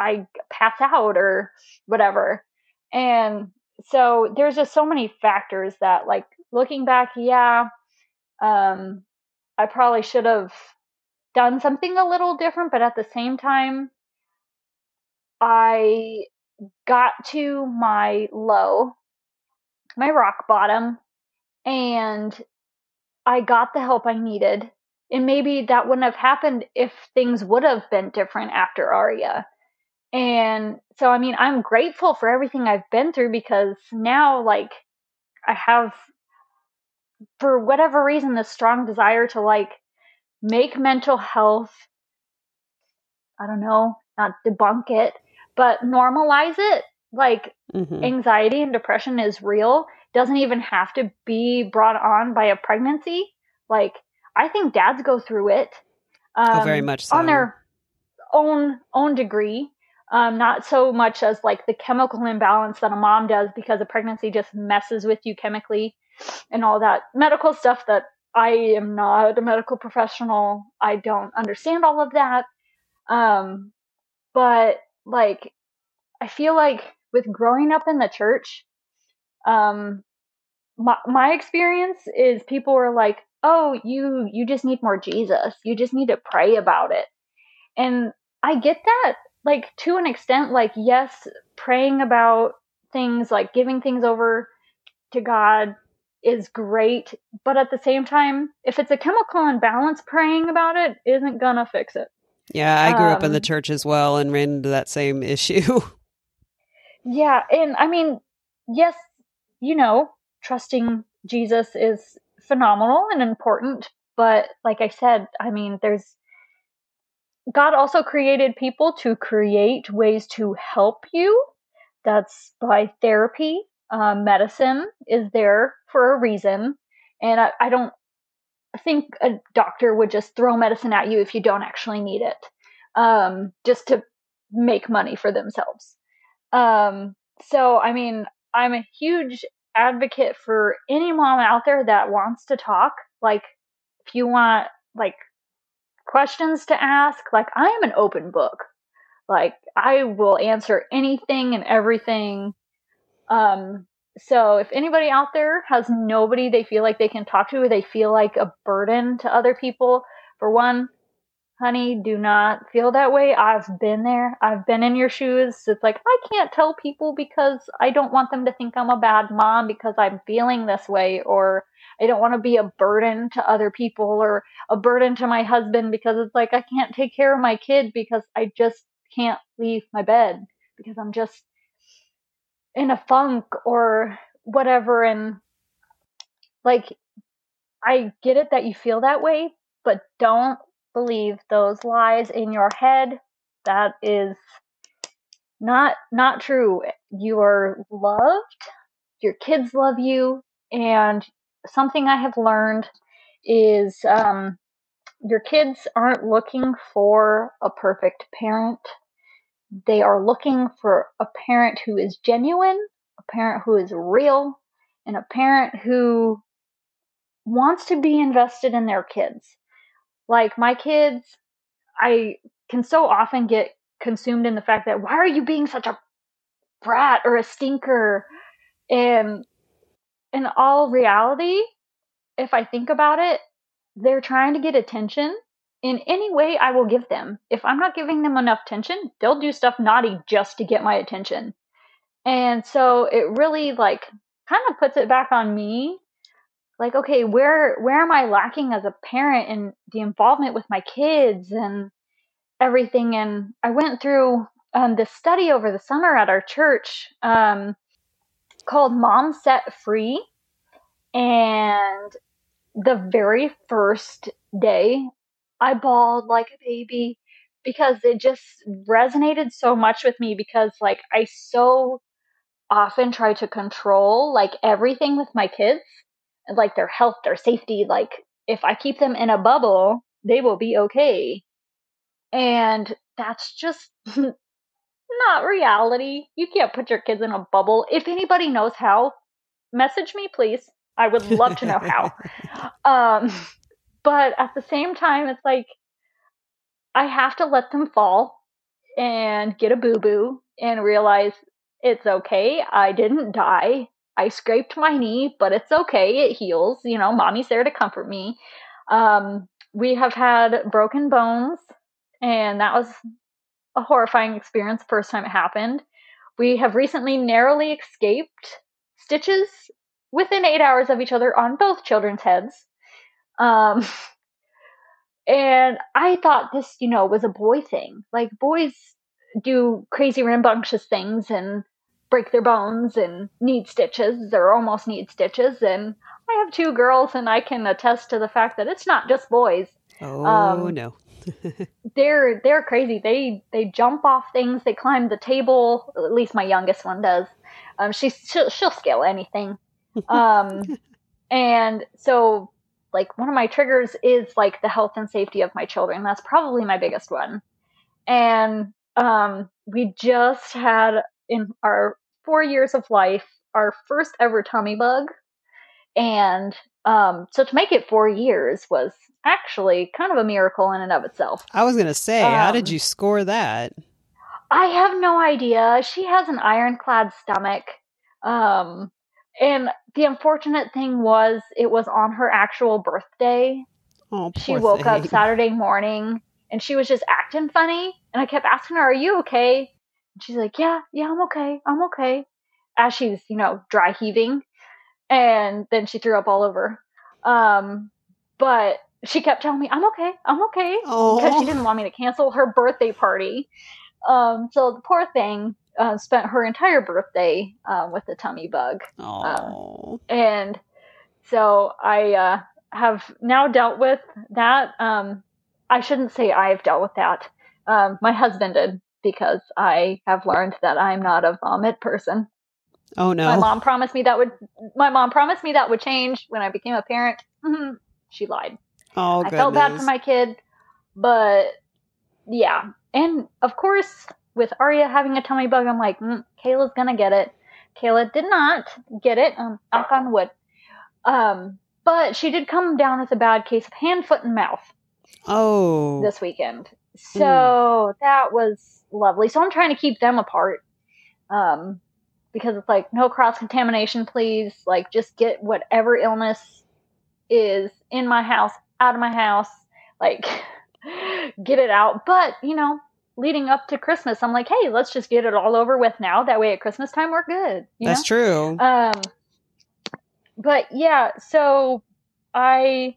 B: I pass out or whatever. And so there's just so many factors that like looking back, yeah, um, I probably should have done something a little different, but at the same time, I got to my low, my rock bottom, and I got the help I needed. And maybe that wouldn't have happened if things would have been different after Aria. And so, I mean, I'm grateful for everything I've been through because now, like, I have, for whatever reason, this strong desire to, like, make mental health, I don't know, not debunk it, but normalize it. Like,
A: hmm
B: anxiety and depression is real, doesn't even have to be brought on by a pregnancy. Like, I think dads go through it. Um,
A: Oh, very much so.
B: On their own own degree um, not so much as like the chemical imbalance that a mom does because a pregnancy just messes with you chemically and all that medical stuff that I am not a medical professional. I don't understand all of that. Um, but like, I feel like with growing up in the church, um, my, my experience is people were like, oh, you, you just need more Jesus. You just need to pray about it. And I get that, like, to an extent, like, yes, praying about things, like giving things over to God is great, but at the same time, if it's a chemical imbalance, praying about it isn't gonna fix it.
A: Yeah, I grew um, up in the um, church as well and ran into that same issue.
B: yeah, and I mean, yes, you know, trusting Jesus is phenomenal and important, but like I said, I mean, there's God also created people to create ways to help you. That's by therapy. Uh, medicine is there for a reason. And I, I don't think a doctor would just throw medicine at you if you don't actually need it, um, just to make money for themselves. Um, so, I mean, I'm a huge advocate for any mom out there that wants to talk. Like, if you want, like, questions to ask, like, I am an open book. Like, I will answer anything and everything. Um, so if anybody out there has nobody they feel like they can talk to, they feel like a burden to other people, for one, honey, do not feel that way. I've been there. I've been in your shoes. It's like, I can't tell people because I don't want them to think I'm a bad mom because I'm feeling this way, or I don't want to be a burden to other people or a burden to my husband because it's like, I can't take care of my kid because I just can't leave my bed because I'm just in a funk or whatever. And like, I get it that you feel that way, but don't believe those lies in your head. That is not not true. You are loved. Your kids love you, and something I have learned is um, your kids aren't looking for a perfect parent. They are looking for a parent who is genuine, a parent who is real, and a parent who wants to be invested in their kids. Like my kids, I can so often get consumed in the fact that why are you being such a brat or a stinker? And in all reality, if I think about it, they're trying to get attention in any way I will give them. If I'm not giving them enough attention, they'll do stuff naughty just to get my attention. And so it really like kind of puts it back on me like okay where where am i lacking as a parent in the involvement with my kids and everything and i went through um, this study over the summer at our church um, called mom set free and the very first day i bawled like a baby because it just resonated so much with me because like i so often try to control like everything with my kids like their health, their safety. Like if I keep them in a bubble, they will be okay. And that's just not reality. You can't put your kids in a bubble. If anybody knows how, message me, please. I would love to know how. um, but at the same time, it's like I have to let them fall and get a boo boo and realize it's okay. I didn't die. I scraped my knee, but it's okay. It heals. You know, mommy's there to comfort me. Um, we have had broken bones, and that was a horrifying experience the first time it happened. We have recently narrowly escaped stitches within eight hours of each other on both children's heads. Um, and I thought this, you know, was a boy thing. Like boys do crazy rambunctious things and break their bones and need stitches or almost need stitches. And I have two girls, and I can attest to the fact that it's not just boys.
A: Oh um, no.
B: they're they're crazy. They they jump off things. They climb the table. At least my youngest one does. Um, she she'll, she'll scale anything. Um, and so like one of my triggers is like the health and safety of my children. That's probably my biggest one. And um, we just had in our four years of life, our first ever tummy bug. And um, so to make it four years was actually kind of a miracle in and of itself.
A: I was going to say, um, how did um, you score that?
B: I have no idea. She has an ironclad stomach. Um, and the unfortunate thing was, it was on her actual birthday.
A: Oh,
B: she woke
A: thing.
B: up Saturday morning and she was just acting funny. And I kept asking her, Are you okay? And she's like, Yeah, yeah, I'm okay. I'm okay. As she's, you know, dry heaving. And then she threw up all over. Um, but she kept telling me, "I'm okay, I'm okay," because she didn't want me to cancel her birthday party. Um, so the poor thing uh, spent her entire birthday um, with a tummy bug.
A: Oh.
B: and so I uh, have now dealt with that. Um, I shouldn't say I've dealt with that. Um, my husband did because I have learned that I'm not a vomit person.
A: Oh no.
B: My mom promised me that would. My mom promised me that would change when I became a parent. Mhm. She lied.
A: oh,
B: I
A: goodness.
B: felt bad for my kid, but yeah. And of course, with Aria having a tummy bug, I'm like, mm, Kayla's gonna get it. Kayla did not get it. Um, knock on wood. Um, but she did come down with a bad case of hand, foot, and mouth
A: Oh.
B: this weekend. So that was lovely. So I'm trying to keep them apart. Um, because it's like no cross contamination, please. Like just get whatever illness is in my house out of my house. Like get it out. But, you know, leading up to Christmas, I'm like, hey, let's just get it all over with now. That way at Christmas time we're good. You
A: That's true.
B: Um but yeah, so I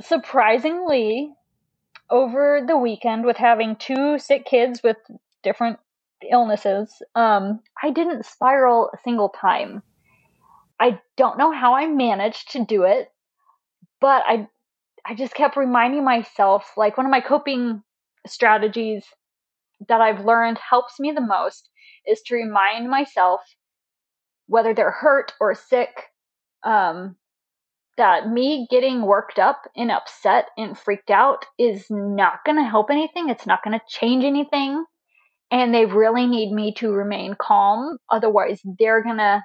B: surprisingly over the weekend with having two sick kids with different illnesses, um, I didn't spiral a single time. I don't know how I managed to do it, but I I just kept reminding myself like one of my coping strategies that I've learned helps me the most is to remind myself whether they're hurt or sick um, that me getting worked up and upset and freaked out is not going to help anything. It's not going to change anything. And they really need me to remain calm. Otherwise, they're going to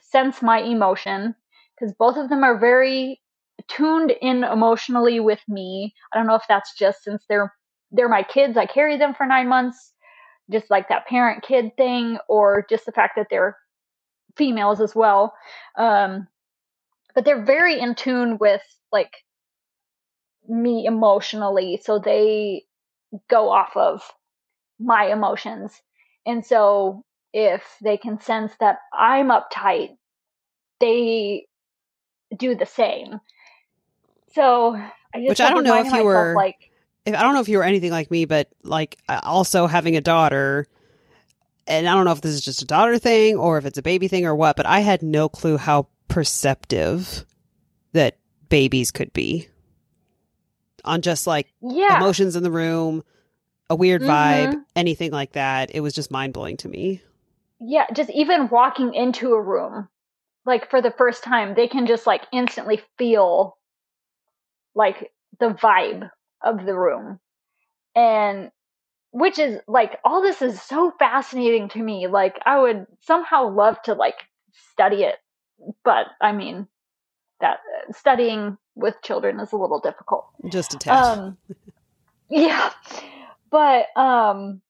B: sense my emotion because both of them are very tuned in emotionally with me. I don't know if that's just since they're they're my kids. I carry them for 9 months, just like that parent kid thing or just the fact that they're females as well. Um but they're very in tune with like me emotionally so they go off of my emotions. And so if they can sense that i'm uptight they do the same. So i just
A: Which I don't know if you were-
B: like
A: if, I don't know if you were anything like me, but like also having a daughter, and I don't know if this is just a daughter thing or if it's a baby thing or what, but I had no clue how perceptive that babies could be on just like
B: yeah.
A: emotions in the room, a weird vibe,
B: Mhm.
A: anything like that. It was just mind blowing to me.
B: yeah just even walking into a room like for the first time they can just like instantly feel like the vibe of the room and which is like all this is so fascinating to me like i would somehow love to like study it but i mean that studying with children is a little difficult
A: Just a tad.
B: um yeah but um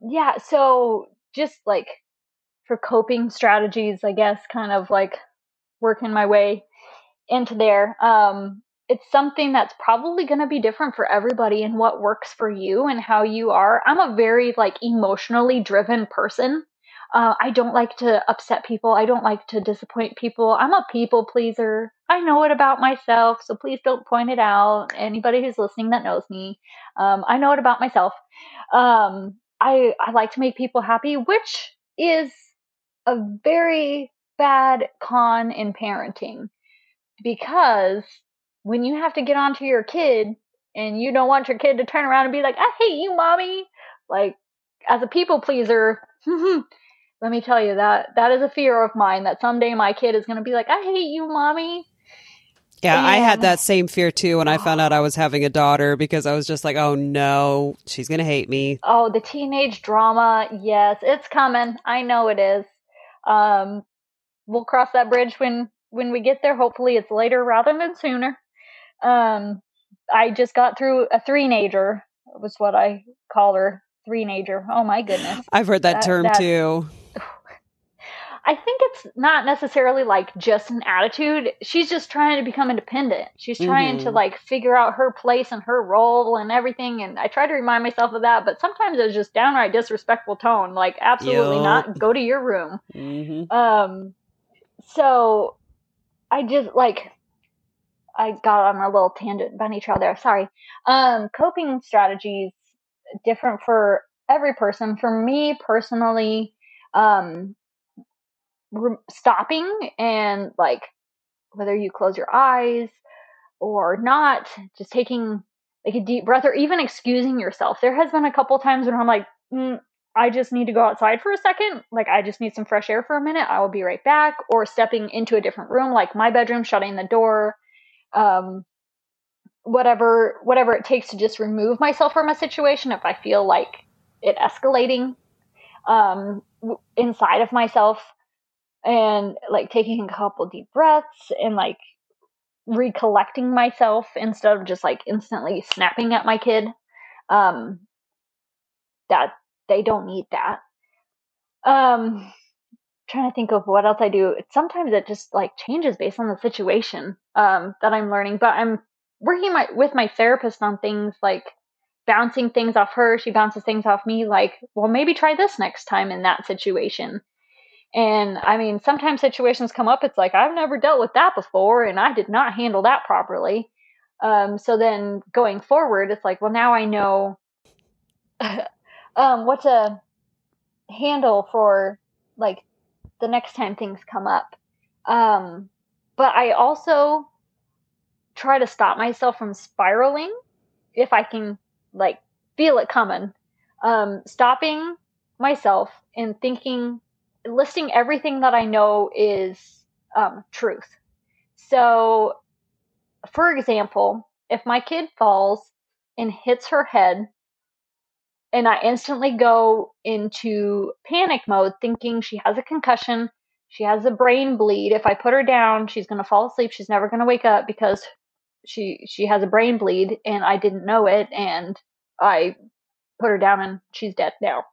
B: yeah so just like for coping strategies i guess kind of like working my way into there um it's something that's probably going to be different for everybody and what works for you and how you are. I'm a very like emotionally driven person uh, i don't like to upset people. I don't like to disappoint people. I'm a people pleaser. I know it about myself so please don't point it out. Anybody who's listening that knows me um, i know it about myself. Um, I, I like to make people happy which is a very bad con in parenting because when you have to get onto your kid and you don't want your kid to turn around and be like, I hate you, mommy, like as a people pleaser, let me tell you that that is a fear of mine that someday my kid is going to be like, I hate you, mommy.
A: yeah, I had that same fear too when I found out I was having a daughter because I was just like, oh no, she's going to hate me.
B: Oh, the teenage drama. Yes, it's coming. I know it is. Um, we'll cross that bridge when when we get there. Hopefully, it's later rather than sooner. Um, I just got through a three-nager. Was what I call her. Three-nager. Oh my goodness.
A: I've heard that,
B: That-
A: term
B: that-
A: too.
B: I think it's not necessarily like just an attitude. She's just trying to become independent. She's trying to
A: Mhm.
B: like figure out her place and her role and everything. And I try to remind myself of that, but sometimes it's just downright disrespectful tone. Like, absolutely
A: Yup.
B: not. Go to your room.
A: hmm
B: Um, so I just like I got on a little tangent bunny trail there. Sorry. Um, coping strategies different for every person. For me personally, um, re- stopping and like whether you close your eyes or not, just taking like a deep breath or even excusing yourself. There has been a couple times when I'm like, mm, I just need to go outside for a second. Like, I just need some fresh air for a minute. I will be right back. Or stepping into a different room, like my bedroom, shutting the door, um, whatever, whatever it takes to just remove myself from a situation if I feel like it escalating um, inside of myself and like taking a couple deep breaths and like recollecting myself instead of just like instantly snapping at my kid. Um, that they don't need that. Um, trying to think of what else I do. Sometimes it just like changes based on the situation um, that I'm learning. But I'm working my, with my therapist on things like bouncing things off her. She bounces things off me. Like, well, maybe try this next time in that situation. And I mean, sometimes situations come up. It's like I've never dealt with that before, and I did not handle that properly. Um, so then going forward, it's like, well, now I know um, what to handle for like the next time things come up. Um, but I also try to stop myself from spiraling if I can like feel it coming. Um, stopping myself and thinking, listing everything that I know is um, truth. So, for example, if my kid falls and hits her head and I instantly go into panic mode thinking she has a concussion, she has a brain bleed. If I put her down, she's going to fall asleep. She's never going to wake up because she she has a brain bleed and I didn't know it and I put her down and she's dead now.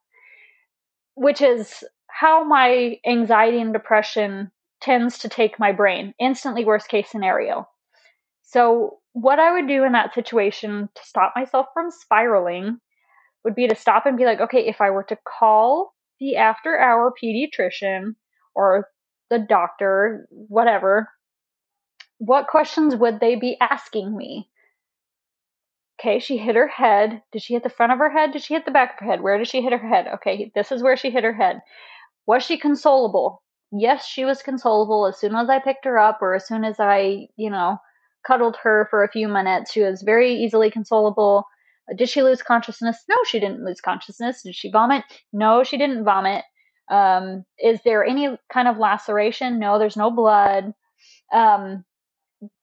B: Which is how my anxiety and depression tends to take my brain. Instantly worst case scenario. So what I would do in that situation to stop myself from spiraling would be to stop and be like, okay, if I were to call the after hour pediatrician or the doctor, whatever, what questions would they be asking me? Okay, she hit her head. Did she hit the front of her head? Did she hit the back of her head? Where did she hit her head? Okay, this is where she hit her head. Was she consolable? Yes, she was consolable as soon as I picked her up or as soon as I, you know, cuddled her for a few minutes. She was very easily consolable. Did she lose consciousness? No, she didn't lose consciousness. Did she vomit? No, she didn't vomit. Um, is there any kind of laceration? No, there's no blood. Um,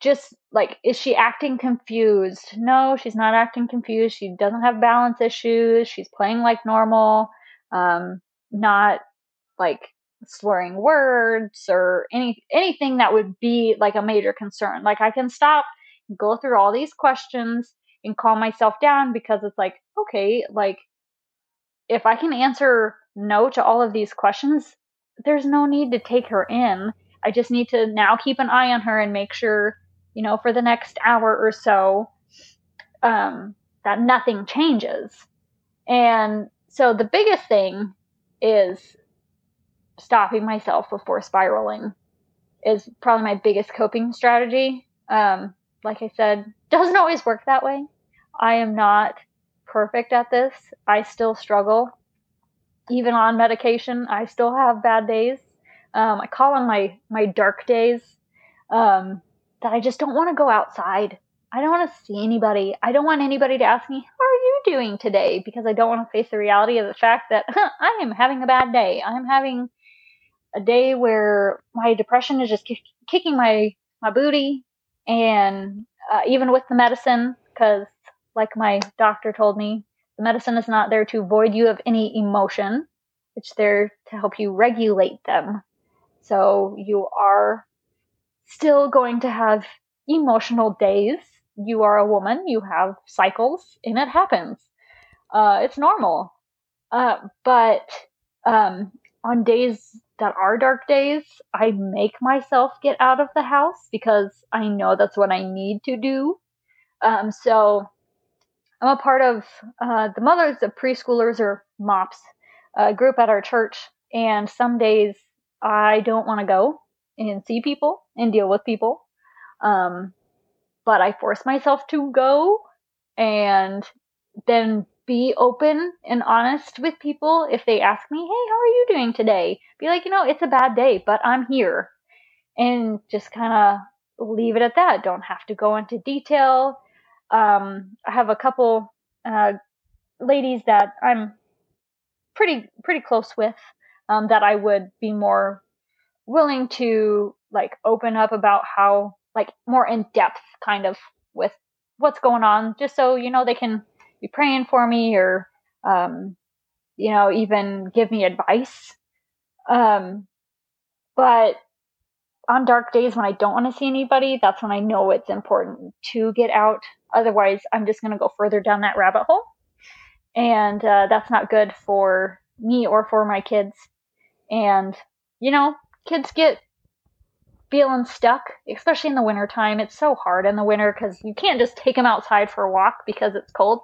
B: just like, is she acting confused? No, she's not acting confused. She doesn't have balance issues. She's playing like normal. Um, not like slurring words or any anything that would be like a major concern. Like I can stop, go through all these questions and calm myself down because it's like, okay, like if I can answer no to all of these questions, there's no need to take her in. I just need to now keep an eye on her and make sure, you know, for the next hour or so, um, that nothing changes. And so the biggest thing is stopping myself before spiraling is probably my biggest coping strategy. Um, like I said, doesn't always work that way. I am not perfect at this. I still struggle. Even on medication, I still have bad days. Um, I call them my, my dark days um, that I just don't want to go outside. I don't want to see anybody. I don't want anybody to ask me, How are you doing today? Because I don't want to face the reality of the fact that huh, I am having a bad day. I'm having a day where my depression is just kicking my, my booty. And uh, even with the medicine, because like my doctor told me, the medicine is not there to void you of any emotion. It's there to help you regulate them. So you are still going to have emotional days. You are a woman, you have cycles, and it happens. Uh, it's normal. Uh, but um, on days that are dark days, I make myself get out of the house because I know that's what I need to do. Um, so I'm a part of uh, the mothers of preschoolers or MOPS uh, group at our church, and some days I don't want to go. and see people and deal with people. Um, but I force myself to go and then be open and honest with people if they ask me, "Hey, how are you doing today?" Be like, "You know, it's a bad day, but I'm here." And just kind of leave it at that. Don't have to go into detail. Um, I have a couple uh, ladies that I'm pretty pretty close with um, that I would be more willing to like open up about how like more in depth kind of with what's going on, just so you know they can be praying for me or um, you know even give me advice. Um, but on dark days when I don't want to see anybody, that's when I know it's important to get out. Otherwise, I'm just going to go further down that rabbit hole. And uh, that's not good for me or for my kids. And, you know, kids get feeling stuck, especially in the wintertime. It's so hard in the winter because you can't just take them outside for a walk because it's cold.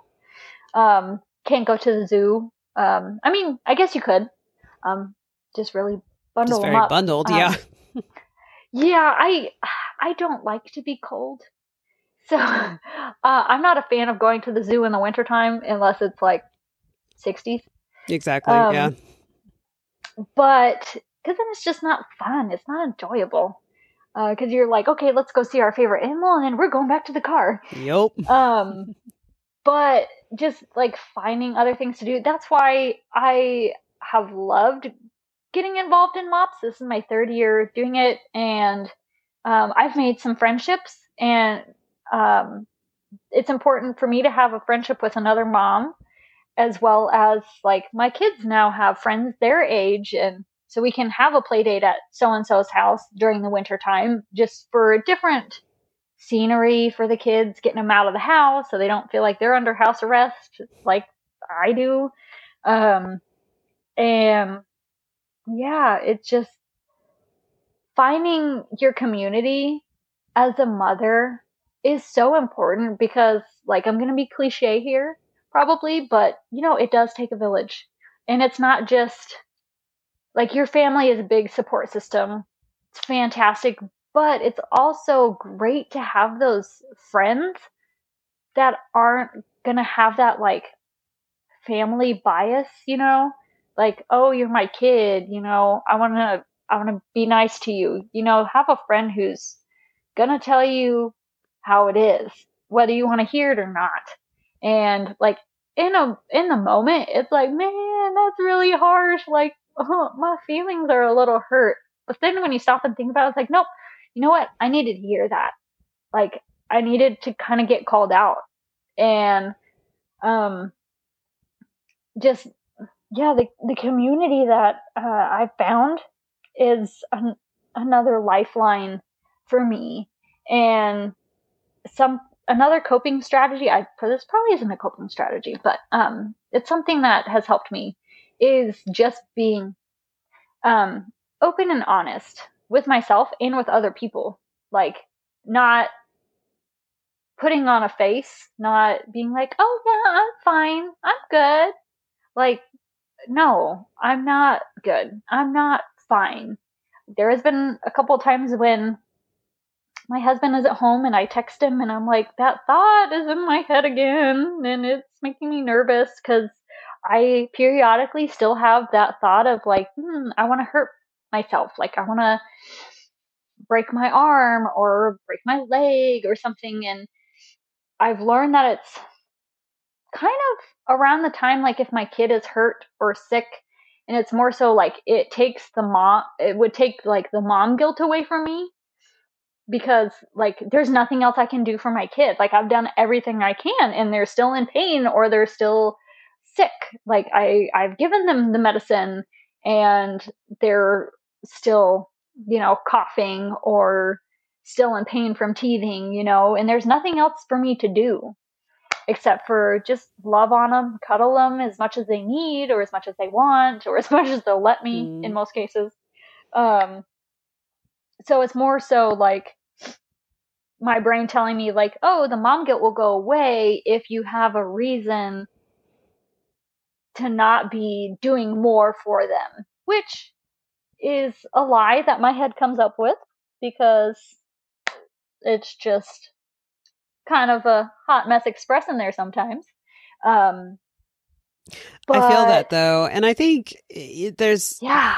B: Um, can't go to the zoo. Um, I mean, I guess you could. Um, just really bundle
A: Just
B: them
A: very
B: up.
A: bundled,
B: Um,
A: yeah.
B: yeah, I I don't like to be cold. So uh, I'm not a fan of going to the zoo in the wintertime unless it's like 60s.
A: Exactly,
B: um,
A: yeah.
B: But because then it's just not fun. It's not enjoyable. Because you're like, okay, let's go see our favorite animal, and then we're going back to the car.
A: Yep.
B: Um, but just like finding other things to do. That's why I have loved getting involved in MOPS. This is my third year doing it, and um, I've made some friendships, and um, it's important for me to have a friendship with another mom, as well as like my kids now have friends their age, and so we can have a play date at so and so's house during the winter time, just for a different scenery for the kids, getting them out of the house so they don't feel like they're under house arrest like I do. Um, and yeah, it's just finding your community as a mother is so important because, like, I'm going to be cliche here probably, but you know, it does take a village. And it's not just like your family is a big support system. It's fantastic, but it's also great to have those friends that aren't going to have that like family bias, you know? Like, oh, you're my kid, you know, I want to I want to be nice to you. You know, have a friend who's going to tell you how it is, whether you want to hear it or not. And like in a in the moment, it's like, man, that's really harsh. Like, oh, my feelings are a little hurt. But then when you stop and think about it, it's like, nope, you know what? I needed to hear that. Like, I needed to kind of get called out. And um just yeah, the the community that uh, I found is an, another lifeline for me, and some another coping strategy. I this probably isn't a coping strategy, but um, it's something that has helped me is just being um open and honest with myself and with other people, like not putting on a face, not being like, "Oh yeah, I'm fine, I'm good." Like no, I'm not good. I'm not fine. There has been a couple times when my husband is at home and I text him and I'm like, that thought is in my head again and it's making me nervous because I periodically still have that thought of like, hmm, I want to hurt myself. Like, I want to break my arm or break my leg or something. And I've learned that it's kind of around the time like if my kid is hurt or sick and it's more so like it takes the mom it would take like the mom guilt away from me because like there's nothing else I can do for my kid like I've done everything I can and they're still in pain or they're still sick like I I've given them the medicine and they're still you know coughing or still in pain from teething you know and there's nothing else for me to do except for just love on them, cuddle them as much as they need or as much as they want or as much as they'll let me
A: Mm.
B: in most cases. Um, so it's more so like my brain telling me like, oh, the mom guilt will go away if you have a reason to not be doing more for them, which is a lie that my head comes up with because it's just kind of a hot mess express in there sometimes. Um,
A: but, I feel that though, and I think there's
B: yeah.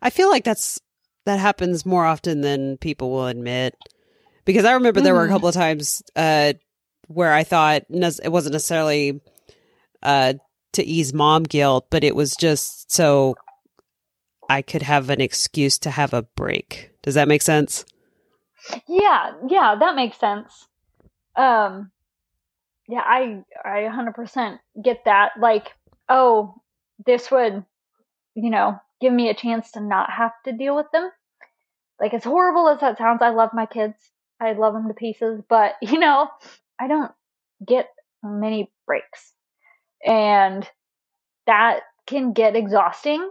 A: I feel like that's that happens more often than people will admit. Because I remember there mm. were a mm-hmm. couple of times uh, where I thought it wasn't necessarily uh, to ease mom guilt, but it was just so I could have an excuse to have a break. Does that make sense?
B: Yeah, yeah, that makes sense. Um yeah, I I 100% get that. Like, oh, this would, you know, give me a chance to not have to deal with them. Like as horrible as that sounds, I love my kids. I love them to pieces, but you know, I don't get many breaks. And that can get exhausting.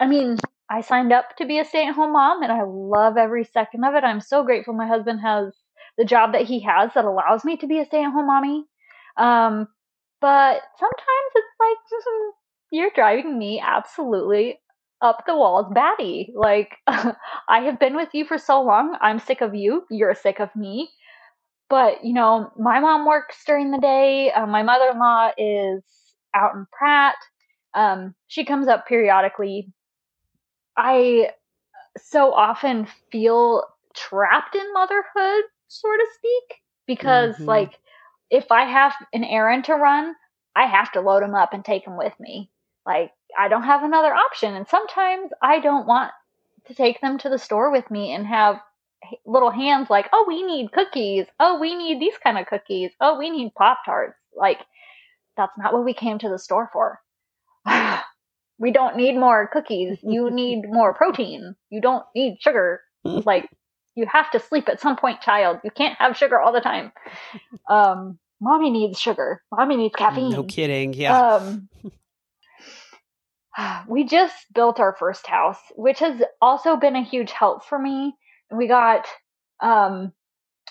B: I mean, I signed up to be a stay at home mom and I love every second of it. I'm so grateful my husband has the job that he has that allows me to be a stay at home mommy. Um, but sometimes it's like, you're driving me absolutely up the walls batty. Like, I have been with you for so long. I'm sick of you. You're sick of me. But, you know, my mom works during the day. Uh, my mother in law is out in Pratt. Um, she comes up periodically I so often feel trapped in motherhood, so to speak, because mm-hmm. like if I have an errand to run, I have to load them up and take them with me. Like I don't have another option, and sometimes I don't want to take them to the store with me and have little hands like, oh, we need cookies. Oh, we need these kind of cookies. Oh, we need Pop Tarts. Like, that's not what we came to the store for. we don't need more cookies. You need more protein. You don't need sugar. like you have to sleep at some point, child. You can't have sugar all the time. Um, mommy needs sugar. Mommy needs caffeine.
A: No kidding. Yeah. Um,
B: we just built our first house, which has also been a huge help for me. We got um,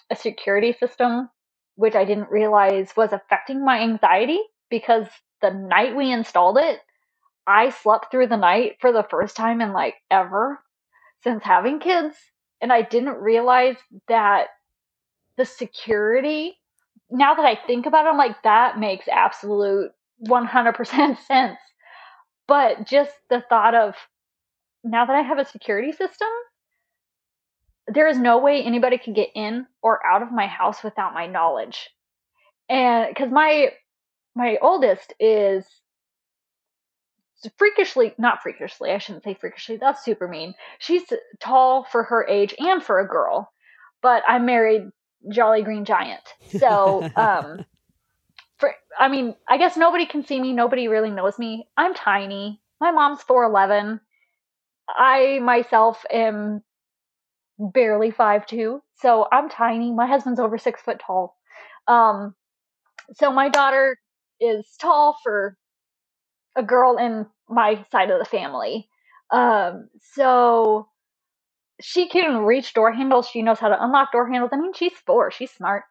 B: a security system, which I didn't realize was affecting my anxiety because the night we installed it, I slept through the night for the first time in like ever since having kids. And I didn't realize that the security, now that I think about it, I'm like, that makes absolute 100% sense. But just the thought of now that I have a security system, there is no way anybody can get in or out of my house without my knowledge. And because my my oldest is freakishly not freakishly i shouldn't say freakishly that's super mean. She's tall for her age and for a girl but i'm married jolly green giant. So um for i mean i guess nobody can see me nobody really knows me. I'm tiny. My mom's 411 i myself am barely five two so i'm tiny. My husband's over six foot tall. Um so my daughter is tall for a girl in my side of the family. Um, so she can reach door handles. She knows how to unlock door handles. I mean, she's four. She's smart.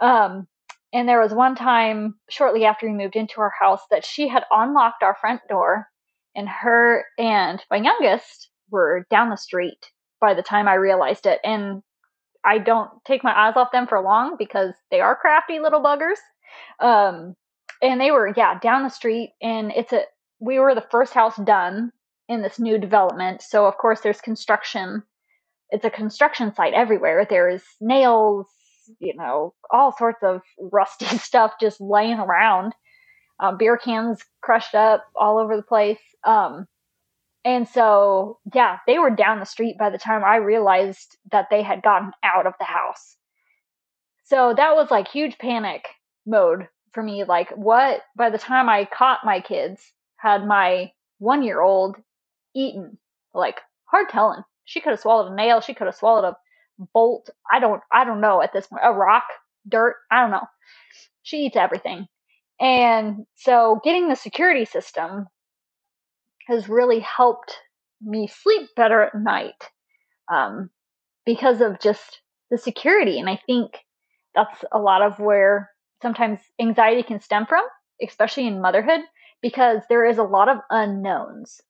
B: Um, and there was one time shortly after we moved into our house that she had unlocked our front door, and her and my youngest were down the street by the time I realized it. And I don't take my eyes off them for long because they are crafty little buggers. Um, and they were yeah down the street and it's a we were the first house done in this new development. So of course there's construction. It's a construction site everywhere. There's nails you know all sorts of rusty stuff just laying around. Uh, beer cans crushed up all over the place. Um, and so yeah they were down the street by the time i realized that they had gotten out of the house. So that was like huge panic mode for me like what by the time i caught my kids had my one year old eaten like hard telling. She could have swallowed a nail she could have swallowed a bolt i don't i don't know at this point a rock dirt i don't know. She eats everything. And so getting the security system has really helped me sleep better at night um, because of just the security. And i think that's a lot of where sometimes anxiety can stem from, especially in motherhood, because there is a lot of unknowns.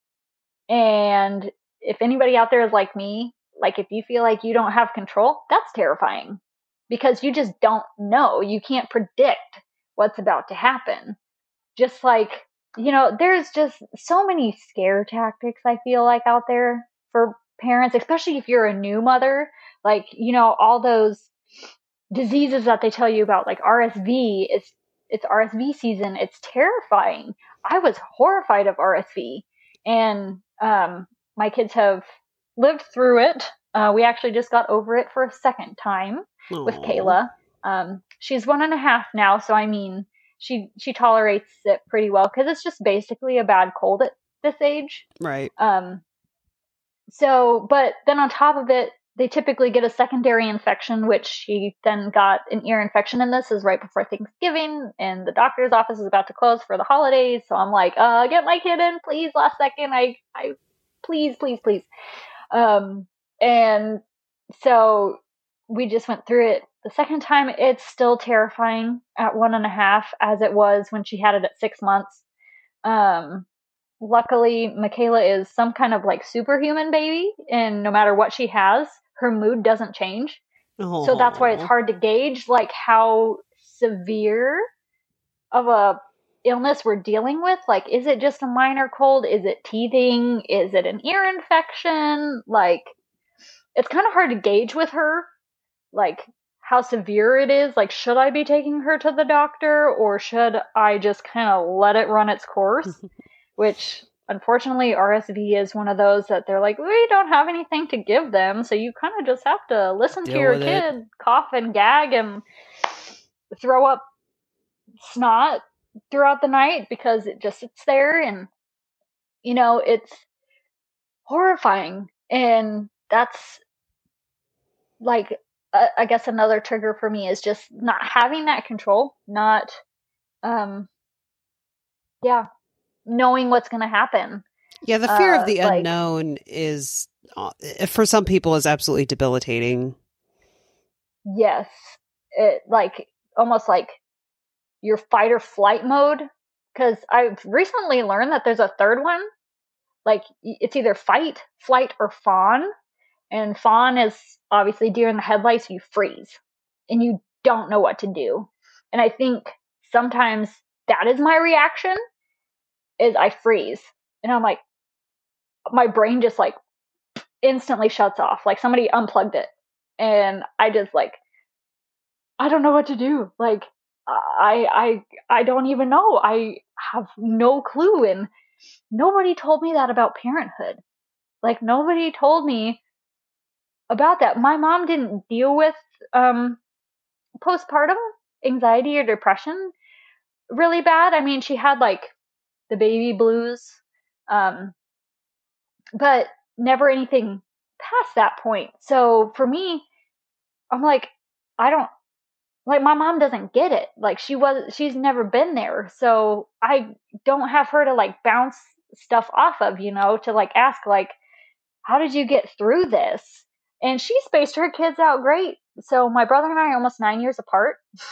B: And if anybody out there is like me, like if you feel like you don't have control, that's terrifying because you just don't know. You can't predict what's about to happen. Just like, you know, there's just so many scare tactics I feel like out there for parents, especially if you're a new mother. Like, you know, all those diseases that they tell you about, like RSV, it's it's RSV season. It's terrifying. I was horrified of RSV, and um, my kids have lived through it. Uh, we actually just got over it for a second time Aww. with Kayla. Um, she's one and a half now, so I mean, she she tolerates it pretty well because it's just basically a bad cold at this age.
A: Right.
B: Um. So, but then on top of it, they typically get a secondary infection, which she then got an ear infection. And this is right before Thanksgiving, and the doctor's office is about to close for the holidays. So I'm like, uh, get my kid in, please, last second. I, I, please, please, please. Um, and so we just went through it the second time. It's still terrifying at one and a half as it was when she had it at six months. Um, luckily, Michaela is some kind of like superhuman baby, and no matter what she has, her mood doesn't change. Aww. So that's why it's oh. hard to gauge like how severe of a illness we're dealing with. Like, is it just a minor cold? Is it teething? Is it an ear infection? Like, it's kind of hard to gauge with her, like how severe it is. Like, should I be taking her to the doctor or should I just kind of let it run its course? Which unfortunately RSV is one of those that they're like, we don't have anything to give them, so you kind of just have to listen Deal to your kid it. cough and gag and throw up snot throughout the night because it just sits there and you know, it's horrifying. And that's like uh, I guess another trigger for me is just not having that control, not um yeah, knowing what's going to happen.
A: Yeah, the fear uh, of the like, unknown is uh, for some people is absolutely debilitating.
B: Yes. It like almost like your fight or flight mode cuz I've recently learned that there's a third one. Like it's either fight, flight or fawn. And fawn is obviously deer in the headlights, you freeze and you don't know what to do. And I think sometimes that is my reaction is I freeze. And I'm like, my brain just like instantly shuts off. Like somebody unplugged it. And I just like, I don't know what to do. Like, I, I, I don't even know. I have no clue. And nobody told me that about parenthood. Like, nobody told me about that. My mom didn't deal with um, postpartum anxiety or depression really bad. I mean, she had like the baby blues, um, but never anything past that point. So for me, I'm like, I don't like my mom doesn't get it. Like she was, she's never been there, so I don't have her to like bounce stuff off of, you know, to like ask like, how did you get through this? And she spaced her kids out great. So my brother and I are almost nine years apart.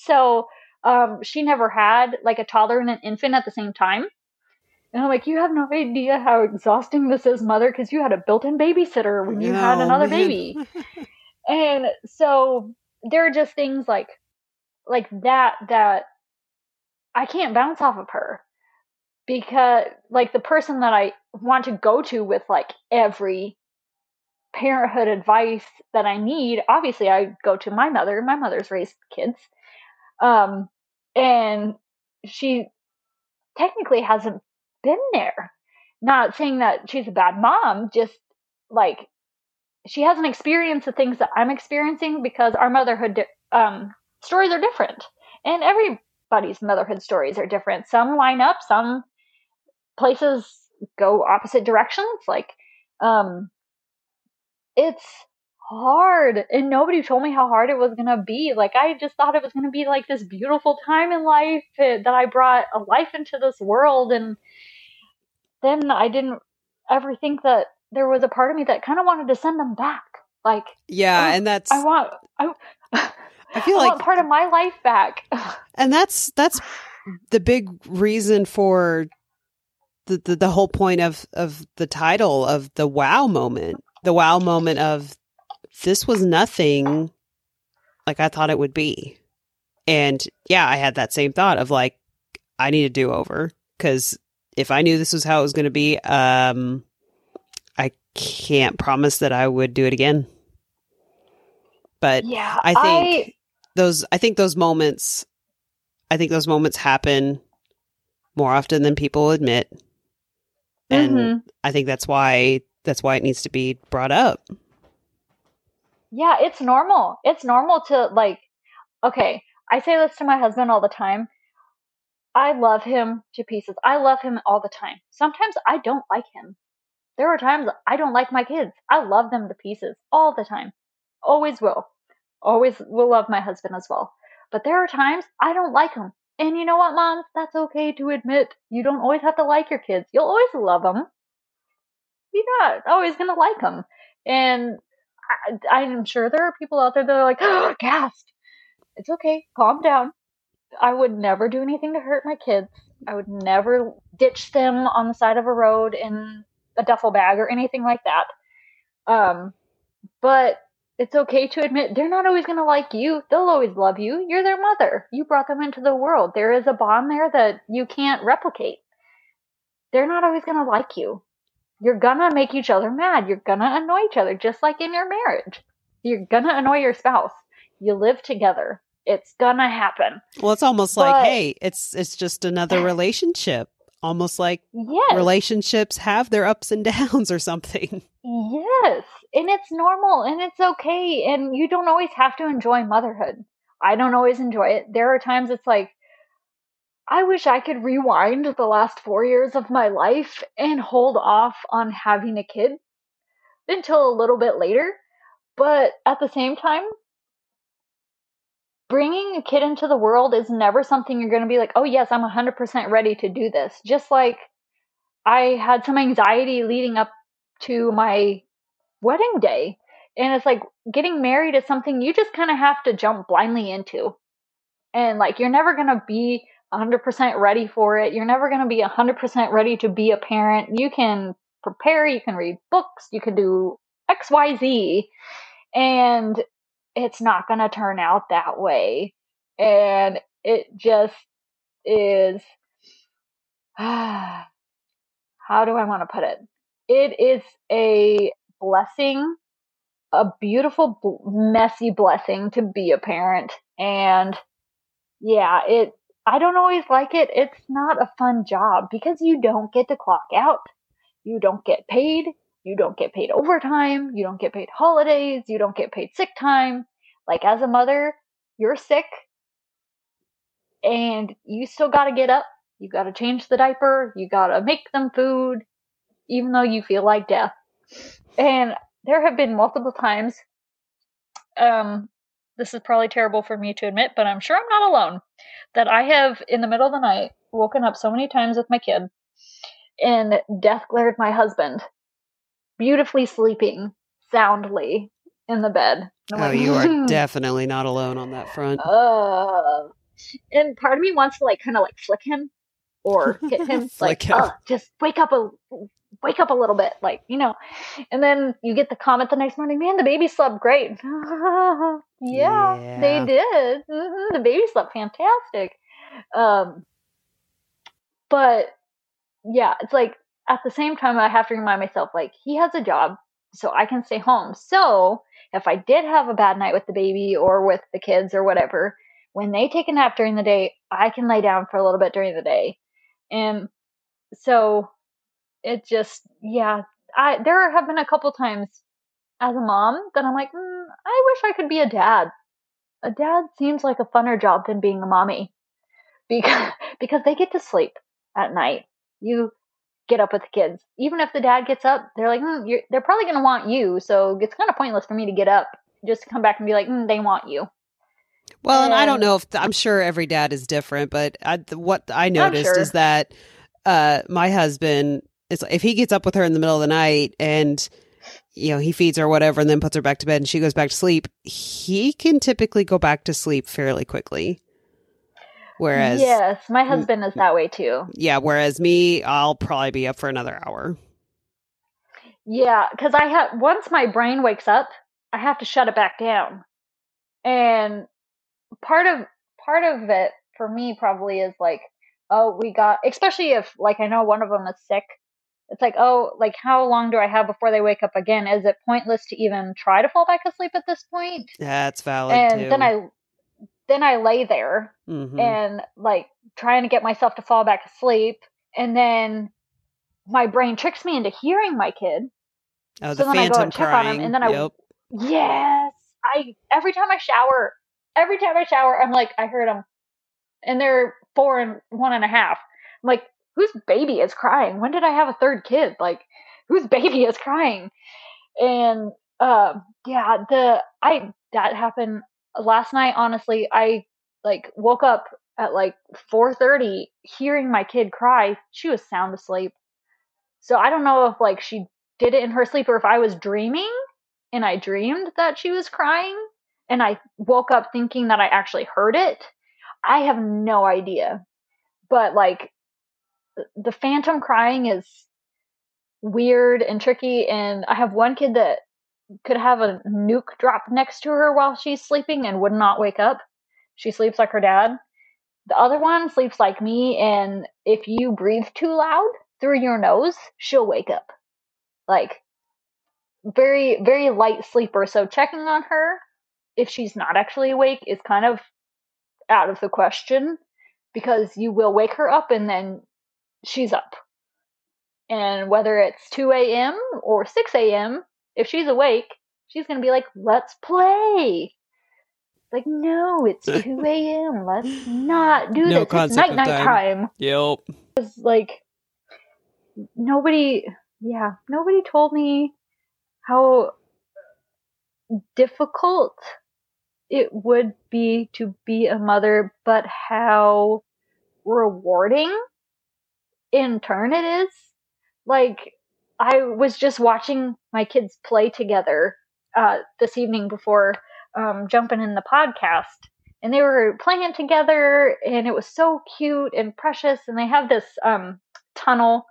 B: So um, she never had like a toddler and an infant at the same time. And I'm like, you have no idea how exhausting this is, mother, because you had a built in babysitter when you had another man. baby. and so there are just things like like that that I can't bounce off of her because like the person that I want to go to with like every parenthood advice that I need, obviously I go to my mother. My mother's raised kids. Um, and she technically hasn't been there. Not saying that she's a bad mom, just like she hasn't experienced the things that I'm experiencing because our motherhood um, stories are different, and everybody's motherhood stories are different. Some line up, some places go opposite directions. Like, um, it's hard and nobody told me how hard it was going to be like i just thought it was going to be like this beautiful time in life eh, that i brought a life into this world and then i didn't ever think that there was a part of me that kind of wanted to send them back like
A: yeah and that's
B: i want i I feel I like part of my life back.
A: and that's that's the big reason for the, the, the whole point of, of the title of the wow moment, the wow moment of this was nothing like I thought it would be. And yeah, I had that same thought of like, I need a do over because if I knew this was how it was going to be, um, I can't promise that I would do it again. But
B: Yeah,
A: I think those, I think those moments, I think those moments happen more often than people admit. And
B: Mhm.
A: I think that's why, that's why it needs to be brought up.
B: Yeah, it's normal. It's normal to like, okay, I say this to my husband all the time. I love him to pieces. I love him all the time. Sometimes I don't like him. There are times I don't like my kids. I love them to pieces all the time. Always will. Always will love my husband as well. But there are times I don't like him. And you know what, moms? That's okay to admit. You don't always have to like your kids. You'll always love them. You're not always going to like them. And I, I'm sure there are people out there that are like, oh. It's okay. Calm down. I would never do anything to hurt my kids. I would never ditch them on the side of a road in a duffel bag or anything like that. Um, but it's okay to admit they're not always going to like you. They'll always love you. You're their mother. You brought them into the world. There is a bond there that you can't replicate. They're not always going to like you. You're to make each other mad. You're to annoy each other, just like in your marriage. You're to annoy your spouse. You live together. It's to happen.
A: Well, it's almost like, hey, it's it's just another relationship. Almost like
B: Yes.
A: relationships have their ups and downs or something.
B: Yes, and it's normal and it's okay, and you don't always have to enjoy motherhood. I don't always enjoy it. There are times it's like, I wish I could rewind the last four years of my life and hold off on having a kid until a little bit later. But at the same time, bringing a kid into the world is never something you're going to be like, oh, yes, I'm 100% ready to do this. Just like I had some anxiety leading up to my wedding day. And it's like getting married is something you just kind of have to jump blindly into. And like you're never going to be 100% ready for it. You're never going to be 100% ready to be a parent. You can prepare, you can read books, you can do XYZ, and it's not going to turn out that way. And it just is. How do I want to put it? It is a blessing, a beautiful, messy blessing to be a parent. And yeah, it, I don't always like it. It's not a fun job because you don't get to clock out. You don't get paid. You don't get paid overtime. You don't get paid holidays. You don't get paid sick time. Like as a mother, you're sick and you still got to get up. You got to change the diaper. You got to make them food, even though you feel like death. And there have been multiple times. Um, this is probably terrible for me to admit, but I'm sure I'm not alone. That I have, in the middle of the night, woken up so many times with my kid, and death glared my husband, beautifully sleeping soundly in the bed.
A: Oh,
B: like,
A: you are definitely not alone on that front.
B: uh, and part of me wants to like kind of like flick him or hit him like
A: Flick him.
B: "Ugh, just wake up a wake up a little bit like you know and then you get the comment the next morning man the baby slept great. Yeah,
A: Yeah.
B: they did. Hmm the baby slept fantastic. Um but yeah it's like at the same time i have to remind myself like he has a job so i can stay home. So if i did have a bad night with the baby or with the kids or whatever when they take a nap during the day i can lay down for a little bit during the day. And so it just yeah i there have been a couple times as a mom that i'm like mm, i wish i could be a dad. A dad seems like a funner job than being a mommy because because they get to sleep at night. You get up with the kids. Even if the dad gets up they're like mm, you're, they're probably going to want you so it's kind of pointless for me to get up just to come back and be like mm, they want you.
A: Well, and I don't know if I'm sure every dad is different, but I, th- what I noticed
B: sure.
A: is that uh, my husband is if he gets up with her in the middle of the night and you know he feeds her whatever, and then puts her back to bed, and she goes back to sleep, he can typically go back to sleep fairly quickly. Whereas,
B: yes, my husband is that way too.
A: yeah, whereas me, I'll probably be up for another hour.
B: Yeah, because I have once my brain wakes up, I have to shut it back down, and part of part of it for me probably is like, oh, we got, especially if like I know one of them is sick. It's like, oh, like how long do I have before they wake up again? Is it pointless to even try to fall back asleep at this point?
A: That's valid
B: and
A: too.
B: then I then I lay there
A: Mhm.
B: and like trying to get myself to fall back asleep and then my brain tricks me into hearing my kid
A: oh,
B: so
A: the
B: then I go
A: phantom
B: and check on him,
A: crying.
B: and then I-
A: yep.
B: yes i every time i shower every time i shower i'm like i heard him and they're four and one and a half i'm like whose baby is crying? When did i have a third kid? Like whose baby is crying? And um yeah the i that happened last night honestly. I like woke up at like 4:30 hearing my kid cry. She was sound asleep. So i don't know if like she did it in her sleep or if i was dreaming and i dreamed that she was crying and i woke up thinking that i actually heard it. I have no idea. But like the phantom crying is weird and tricky and i have one kid that could have a nuke drop next to her while she's sleeping and would not wake up. She sleeps like her dad. The other one sleeps like me and if you breathe too loud through your nose she'll wake up. Like very very light sleeper. So checking on her if she's not actually awake is kind of out of the question because you will wake her up and then she's up. And whether it's 2 a.m or 6 a.m if she's awake she's gonna be like let's play. Like no it's 2 a.m let's not do
A: No
B: this. It's night night
A: time.
B: time
A: Yep.
B: like nobody yeah nobody told me how difficult it would be to be a mother but how rewarding in turn it is. Like i was just watching my kids play together uh, this evening before um, jumping in the podcast. And they were playing together and it was so cute and precious. And they have this um, tunnel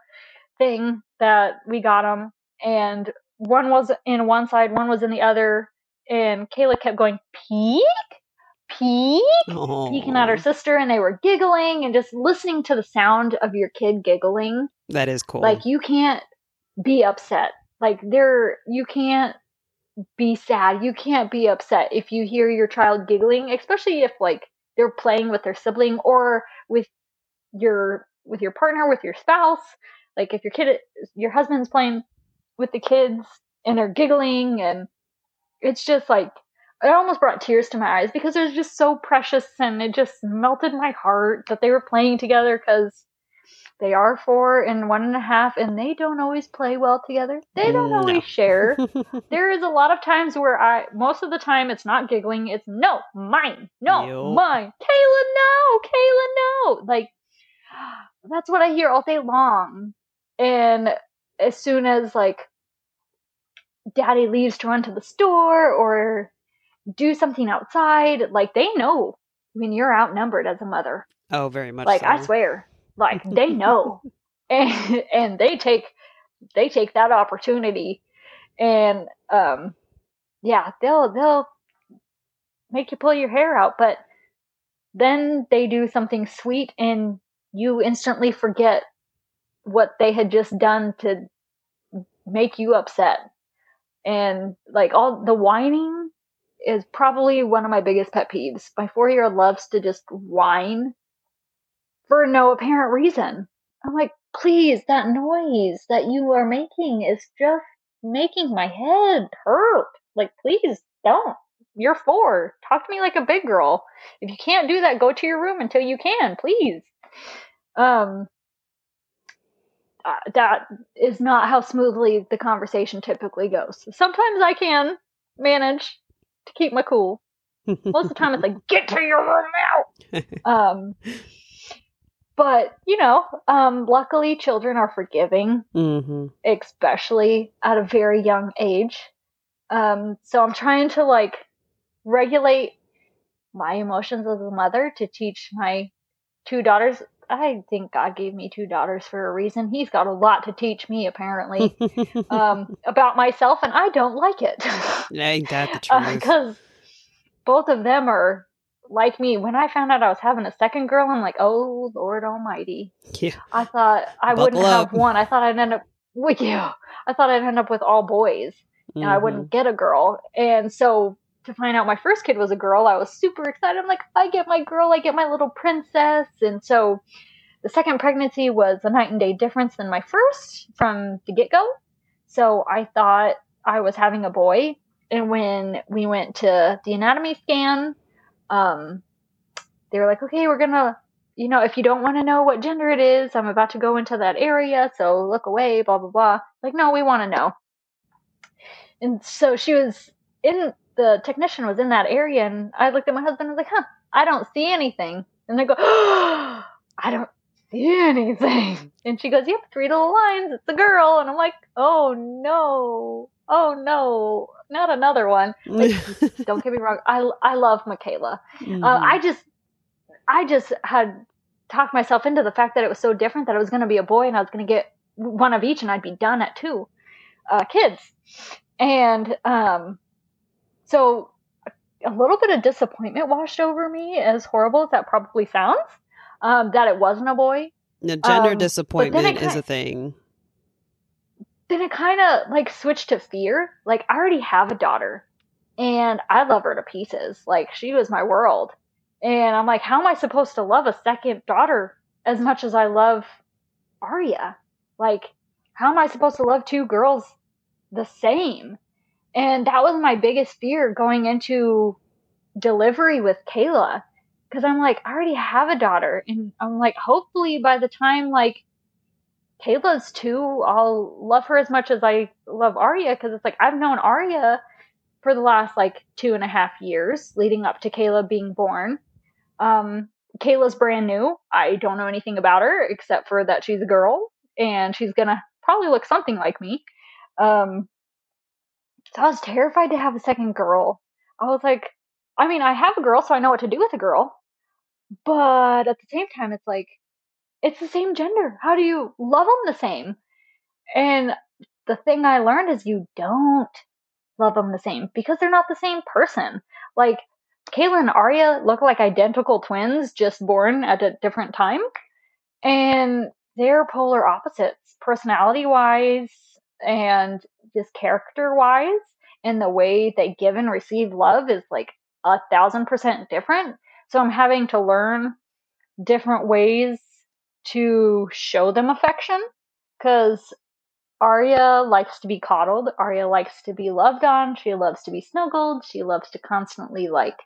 B: thing that we got them and one was in one side one was in the other. And kayla kept going peek peek peeking at her sister and they were giggling and just listening to the sound of your kid giggling.
A: That is cool.
B: like you can't be upset. Like there you can't be sad. You can't be upset if you hear your child giggling especially if like they're playing with their sibling or with your with your partner with your spouse. Like if your kid your husband's playing with the kids and they're giggling and it's just like it almost brought tears to my eyes because it was just so precious and it just melted my heart that they were playing together because they are four and one and a half and they don't always play well together they don't
A: No.
B: always share there is a lot of times where i most of the time it's not giggling it's no mine no
A: Yep.
B: mine kayla no kayla no like that's what i hear all day long and as soon as like daddy leaves to run to the store or do something outside like they know when you're outnumbered as a mother.
A: Oh, very much.
B: like i swear like they know. And and they take they take that opportunity. And um yeah they'll they'll make you pull your hair out but then they do something sweet and you instantly forget what they had just done to make you upset. And like all the whining is probably one of my biggest pet peeves. My four year old loves to just whine for no apparent reason. I'm like please that noise that you are making is just making my head hurt. Like please don't. You're four. Talk to me like a big girl. If you can't do that go to your room until you can please. Um uh, that is not how smoothly the conversation typically goes. Sometimes i can manage to keep my cool most of the time it's like get to your room now um but you know um luckily children are forgiving
A: hmm
B: especially at a very young age. Um, so I'm trying to like regulate my emotions as a mother to teach my two daughters. I think God gave me two daughters for a reason. He's got a lot to teach me, apparently, um, about myself, and I don't like it.
A: Ain't that the truth?
B: Because uh, both of them are like me. When I found out I was having a second girl, I'm like, oh Lord Almighty!
A: Yeah.
B: I thought I
A: Buckle
B: wouldn't
A: up.
B: have one. I thought I'd end up with you. I thought I'd end up with all boys, and I
A: Mhm.
B: wouldn't get a girl. And so to find out my first kid was a girl, I was super excited. I'm like, I get my girl, I get my little princess. And so the second pregnancy was a night and day difference than my first from the get go. So I thought I was having a boy. And when we went to the anatomy scan, um, they were like, okay, we're gonna, you know, if you don't want to know what gender it is, I'm about to go into that area, so look away, blah blah blah. Like, no, we want to know. And so she was in the technician was in that area, and I looked at my husband and was like, huh, I don't see anything. And they go, I don't see anything. And she goes, yep, three little lines. It's a girl. And I'm like, oh no, oh no, not another one. Don't get me wrong. I, I love Michaela. Uh,
A: Mhm.
B: I just, I just had talked myself into the fact that it was so different that it was going to be a boy and I was going to get one of each and I'd be done at two uh, kids. And um, so a little bit of disappointment washed over me, as horrible as that probably sounds, um, that it wasn't a boy.
A: The gender
B: um,
A: disappointment
B: it
A: is a thing.
B: Then it kind of like switched to fear. Like I already have a daughter, and I love her to pieces. Like she was my world, and I'm like, how am I supposed to love a second daughter as much as I love Aria? Like, how am I supposed to love two girls the same? And that was my biggest fear going into delivery with Kayla. Cause I'm like, I already have a daughter. And I'm like, hopefully by the time like Kayla's two, I'll love her as much as I love Aria. Cause it's like, I've known Aria for the last like two and a half years leading up to Kayla being born. Um, Kayla's brand new. I don't know anything about her except for that she's a girl and she's gonna probably look something like me. Um, I was terrified to have a second girl. I was like, I mean, I have a girl, so I know what to do with a girl. But at the same time, it's like, it's the same gender. How do you love them the same? And the thing I learned is you don't love them the same because they're not the same person. Like, Kayla and Aria look like identical twins, just born at a different time. And they're polar opposites, personality wise and just character wise. And the way they give and receive love is like a thousand percent different. So I'm having to learn different ways to show them affection because Aria likes to be coddled. Aria likes to be loved on. She loves to be snuggled. She loves to constantly like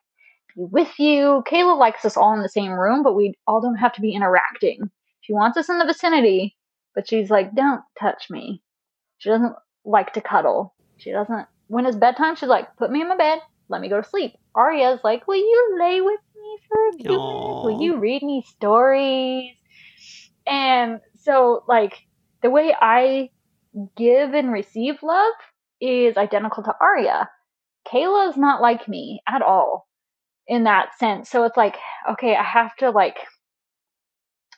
B: be with you. Kayla likes us all in the same room, but we all don't have to be interacting. She wants us in the vicinity, but she's like, don't touch me. She doesn't like to cuddle. She doesn't. When it's bedtime, she's like, put me in my bed. Let me go to sleep. Aria's like, will you lay with me for a few minutes? Will you read me stories? And so, like, the way I give and receive love is identical to Aria. Kayla's not like me at all in that sense. So it's like, okay, I have to like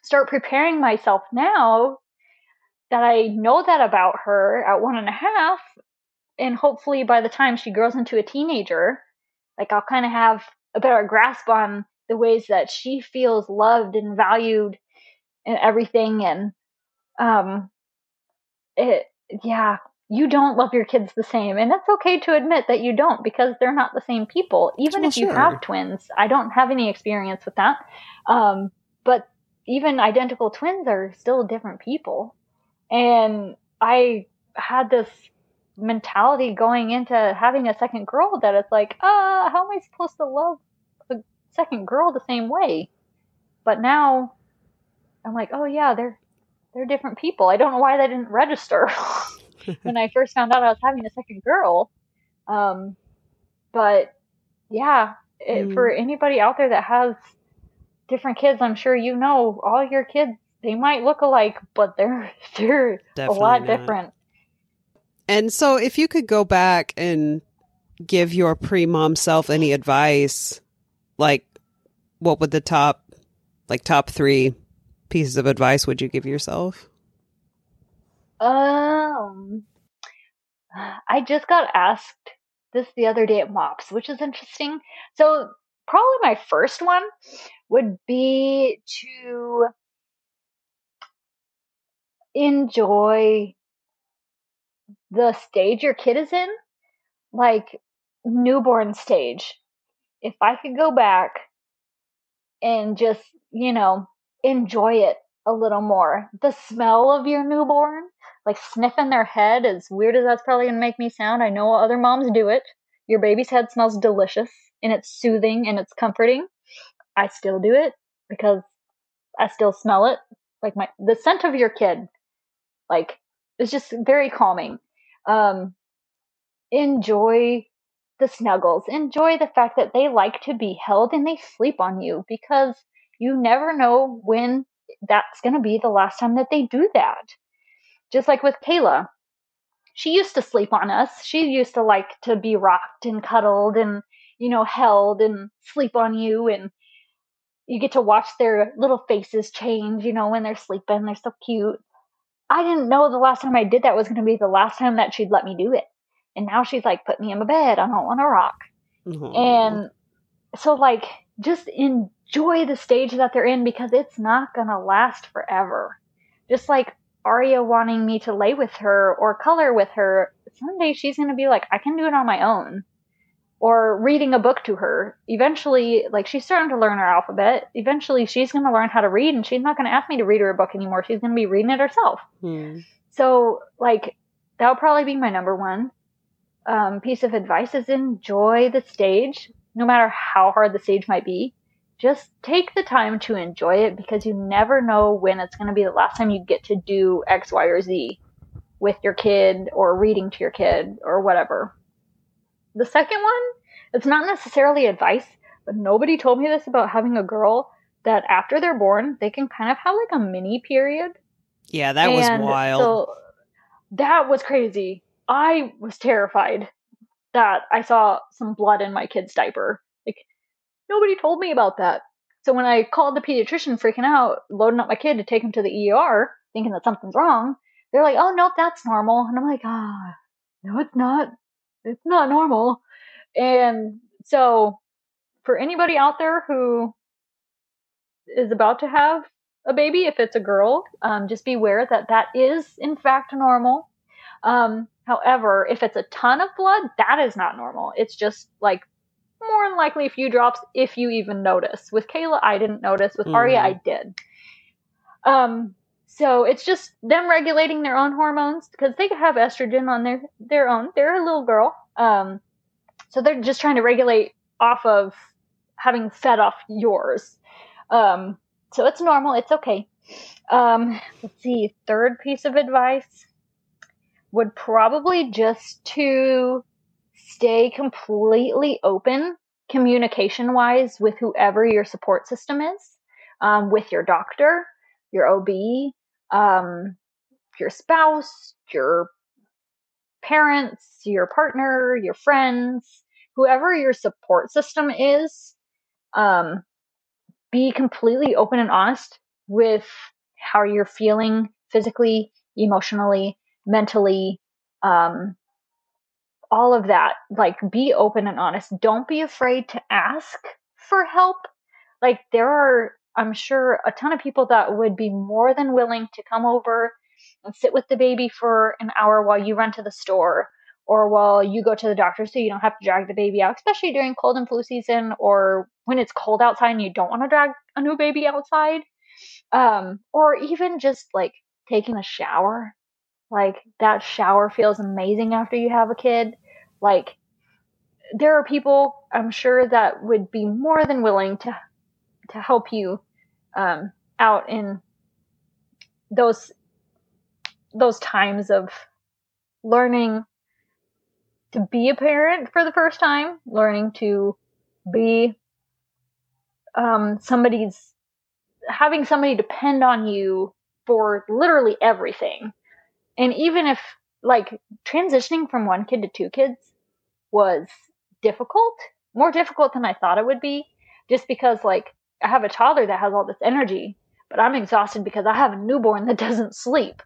B: start preparing myself now that I know that about her at one and a half. And hopefully by the time she grows into a teenager, like I'll kind of have a better grasp on the ways that she feels loved and valued and everything. And, um, it, yeah, you don't love your kids the same. And it's okay to admit that you don't because they're not the same people. Even
A: Well,
B: if you
A: sure.
B: have twins, I don't have any experience with that. Um, but even identical twins are still different people. And I had this mentality going into having a second girl that it's like, ah, how am I supposed to love a second girl the same way? But now I'm like, oh yeah, they're they're different people. I don't know why they didn't register when I first found out I was having a second girl. Um, but yeah, it,
A: Mm.
B: for anybody out there that has different kids, I'm sure you know all your kids. They might look alike, but they're they're
A: Definitely
B: a lot
A: not.
B: different.
A: And so, if you could go back and give your pre mom self any advice, like what would the top like top three pieces of advice would you give yourself?
B: Um, I just got asked this the other day at MOPS, which is interesting. So, probably my first one would be to enjoy the stage your kid is in, like newborn stage. If I could go back and just, you know, enjoy it a little more. The smell of your newborn, like sniffing their head, as weird as that's probably going to make me sound. I know other moms do it. Your baby's head smells delicious and it's soothing and it's comforting. I still do it because I still smell it. Like my the scent of your kid, like it's just very calming. Um, enjoy the snuggles. Enjoy the fact that they like to be held and they sleep on you because you never know when that's going to be the last time that they do that. Just like with Kayla, she used to sleep on us. She used to like to be rocked and cuddled and, you know, held and sleep on you. And you get to watch their little faces change, you know, when they're sleeping. They're so cute. I didn't know the last time I did that was going to be the last time that she'd let me do it. And now she's like, put me in my bed. I don't want to rock. Mm-hmm. And so, like, just enjoy the stage that they're in because it's not going to last forever. Just like Aria wanting me to lay with her or color with her, someday she's going to be like, I can do it on my own. Or reading a book to her. Eventually, like she's starting to learn her alphabet. Eventually, she's going to learn how to read and she's not going to ask me to read her a book anymore. She's going to be reading it herself. Hmm. So, like, that would probably be my number one um, piece of advice is enjoy the stage no matter how hard the stage might be, just take the time to enjoy it because you never know when it's going to be the last time you get to do X, Y, or Z with your kid or reading to your kid or whatever. The second one, it's not necessarily advice, but nobody told me this about having a girl that after they're born, they can kind of have like a mini period.
A: Yeah, that and was wild. So
B: that was crazy. I was terrified that I saw some blood in my kid's diaper. Like, nobody told me about that. So when I called the pediatrician freaking out, loading up my kid to take him to the ER, thinking that something's wrong, they're like, oh, no, that's normal. And I'm like, ah, no, it's not. It's not normal. And so for anybody out there who is about to have a baby, if it's a girl, um, just beware that that is in fact normal. Um, However, if it's a ton of blood, that is not normal. It's just like more than likely a few drops if you even notice. With Kayla, I didn't notice. With mm. Aria, I did. Um, so it's just them regulating their own hormones because they have estrogen on their their own. They're a little girl. Um, so they're just trying to regulate off of having fed off yours. Um, so it's normal. It's okay. Um, let's see. Third piece of advice would probably just to stay completely open communication wise with whoever your support system is, um, with your doctor, your OB, um, your spouse, your parents, your partner, your friends, whoever your support system is, um, be completely open and honest with how you're feeling physically, emotionally, mentally, um, all of that. Like, be open and honest. Don't be afraid to ask for help. Like, there are, I'm sure, a ton of people that would be more than willing to come over and sit with the baby for an hour while you run to the store or while you go to the doctor so you don't have to drag the baby out, especially during cold and flu season or when it's cold outside and you don't want to drag a new baby outside. Um, or even just like taking a shower like that shower feels amazing after you have a kid. Like there are people I'm sure that would be more than willing to to help you um, out in those those times of learning to be a parent for the first time, learning to be um, somebody's having somebody depend on you for literally everything. And even if like transitioning from one kid to two kids was difficult, more difficult than I thought it would be, just because like I have a toddler that has all this energy, but I'm exhausted because I have a newborn that doesn't sleep.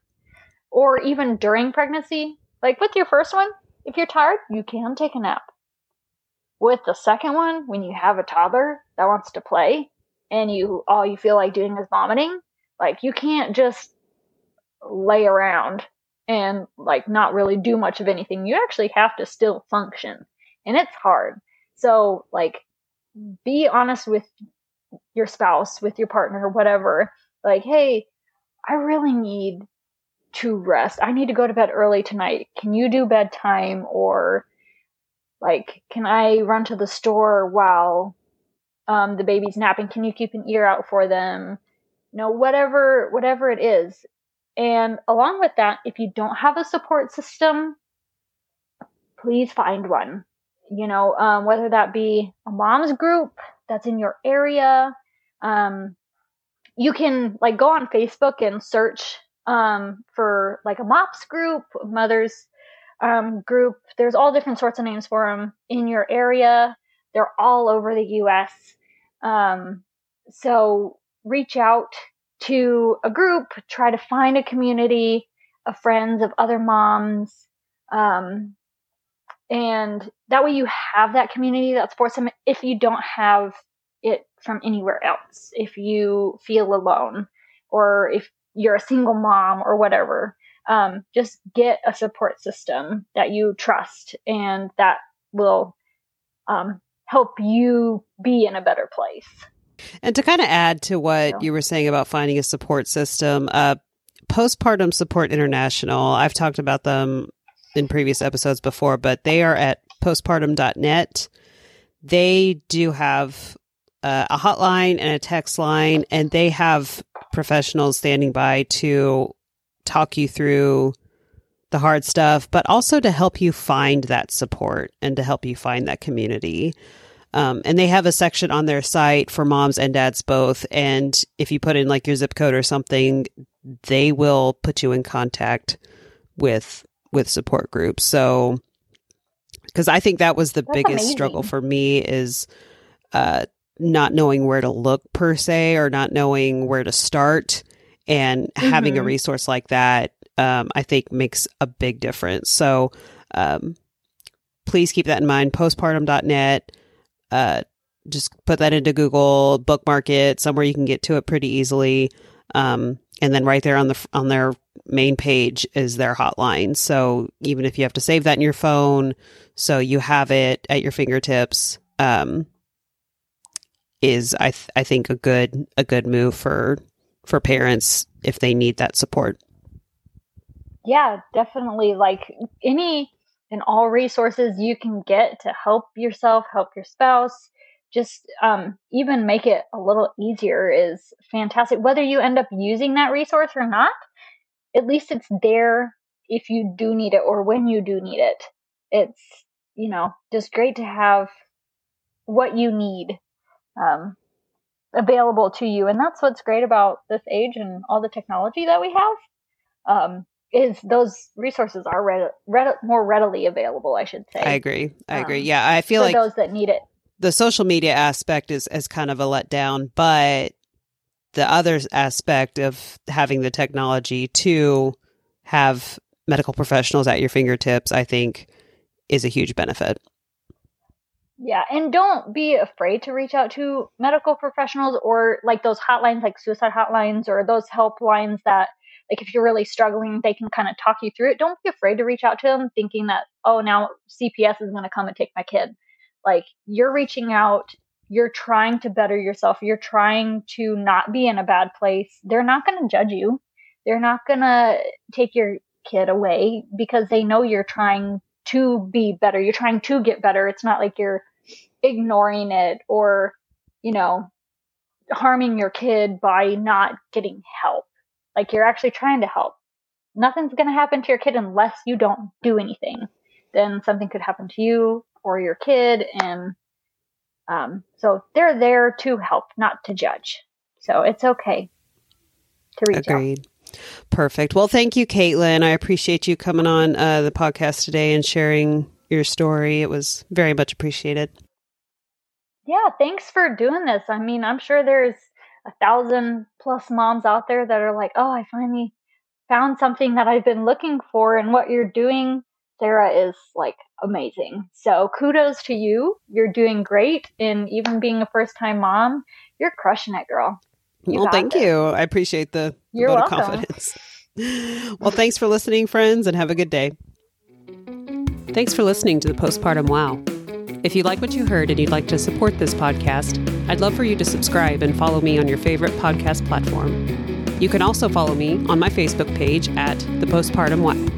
B: Or even during pregnancy, like with your first one, if you're tired, you can take a nap. With the second one, when you have a toddler that wants to play and you all you feel like doing is vomiting, like you can't just lay around and like not really do much of anything. You actually have to still function. And it's hard. So like be honest with your spouse, with your partner, whatever. Like, hey, I really need to rest. I need to go to bed early tonight. Can you do bedtime or like can I run to the store while um, the baby's napping? Can you keep an ear out for them? You know, whatever whatever it is. And along with that, if you don't have a support system, please find one. You know, um, whether that be a mom's group that's in your area. Um, you can like go on Facebook and search um, for like a MOPS group, mothers um, group. There's all different sorts of names for them in your area. They're all over the U.S. Um, so reach out to a group, try to find a community of friends, of other moms. Um, and that way you have that community that supports them if you don't have it from anywhere else. If you feel alone or if you're a single mom or whatever, um, just get a support system that you trust and that will um, help you be in a better place.
A: And to kind of add to what you were saying about finding a support system, uh, Postpartum Support International, I've talked about them in previous episodes before, but they are at postpartum.net. They do have uh, a hotline and a text line, and they have professionals standing by to talk you through the hard stuff, but also to help you find that support and to help you find that community. Um, and they have a section on their site for moms and dads both. And if you put in like your zip code or something, they will put you in contact with with support groups. So, because I think that was the
B: That's
A: biggest
B: amazing.
A: struggle for me is uh, not knowing where to look per se, or not knowing where to start, and having a
B: Mhm.
A: resource like that, um, I think makes a big difference. So, um, please keep that in mind. Postpartum.net. Uh, just put that into Google, bookmark it somewhere you can get to it pretty easily. Um, and then right there on the on their main page is their hotline. So even if you have to save that in your phone, so you have it at your fingertips, um, is I th- I think a good a good move for for parents if they need that support.
B: Yeah, definitely. Like any and all resources you can get to help yourself, help your spouse, just um, even make it a little easier is fantastic. Whether you end up using that resource or not, at least it's there if you do need it or when you do need it. It's, you know, just great to have what you need um, available to you. And that's what's great about this age and all the technology that we have. Um, is those resources are read, read, more readily available, I should say.
A: I agree. I agree.
B: Um,
A: Yeah, I feel like
B: those that need it.
A: the social media aspect is is kind of a letdown, but the other aspect of having the technology to have medical professionals at your fingertips, I think, is a huge benefit.
B: Yeah, and don't be afraid to reach out to medical professionals or like those hotlines, like suicide hotlines or those helplines that, like, if you're really struggling, they can kind of talk you through it. Don't be afraid to reach out to them thinking that, oh, now CPS is going to come and take my kid. Like, you're reaching out, you're trying to better yourself, you're trying to not be in a bad place. They're not going to judge you, they're not going to take your kid away because they know you're trying to be better. You're trying to get better. It's not like you're ignoring it or, you know, harming your kid by not getting help. Like you're actually trying to help. Nothing's going to happen to your kid unless you don't do anything. Then something could happen to you or your kid. And um, so they're there to help, not to judge. So it's okay to reach out.
A: Agreed. Perfect. Well, thank you, Caitlin. I appreciate you coming on uh, the podcast today and sharing your story. It was very much appreciated.
B: Yeah, thanks for doing this. I mean, I'm sure there's a thousand plus moms out there that are like, oh, I finally found something that I've been looking for. And what you're doing, Sarah, is like amazing. So kudos to you. You're doing great. And even being a first time mom, you're crushing it, girl.
C: You well, thank this. you. I appreciate the,
B: you're
C: vote
B: welcome.
C: of confidence. well, thanks for listening, friends, and have a good day. Thanks for listening to the Postpartum Wow. If you like what you heard and you'd like to support this podcast, I'd love for you to subscribe and follow me on your favorite podcast platform. You can also follow me on my Facebook page at The Postpartum Wow.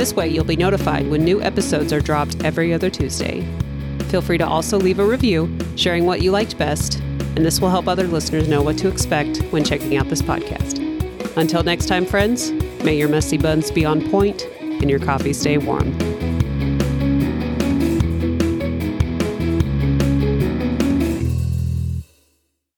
C: This way, you'll be notified when new episodes are dropped every other Tuesday. Feel free to also leave a review, sharing what you liked best, and this will help other listeners know what to expect when checking out this podcast. Until next time, friends, may your messy buns be on point and your coffee stay warm.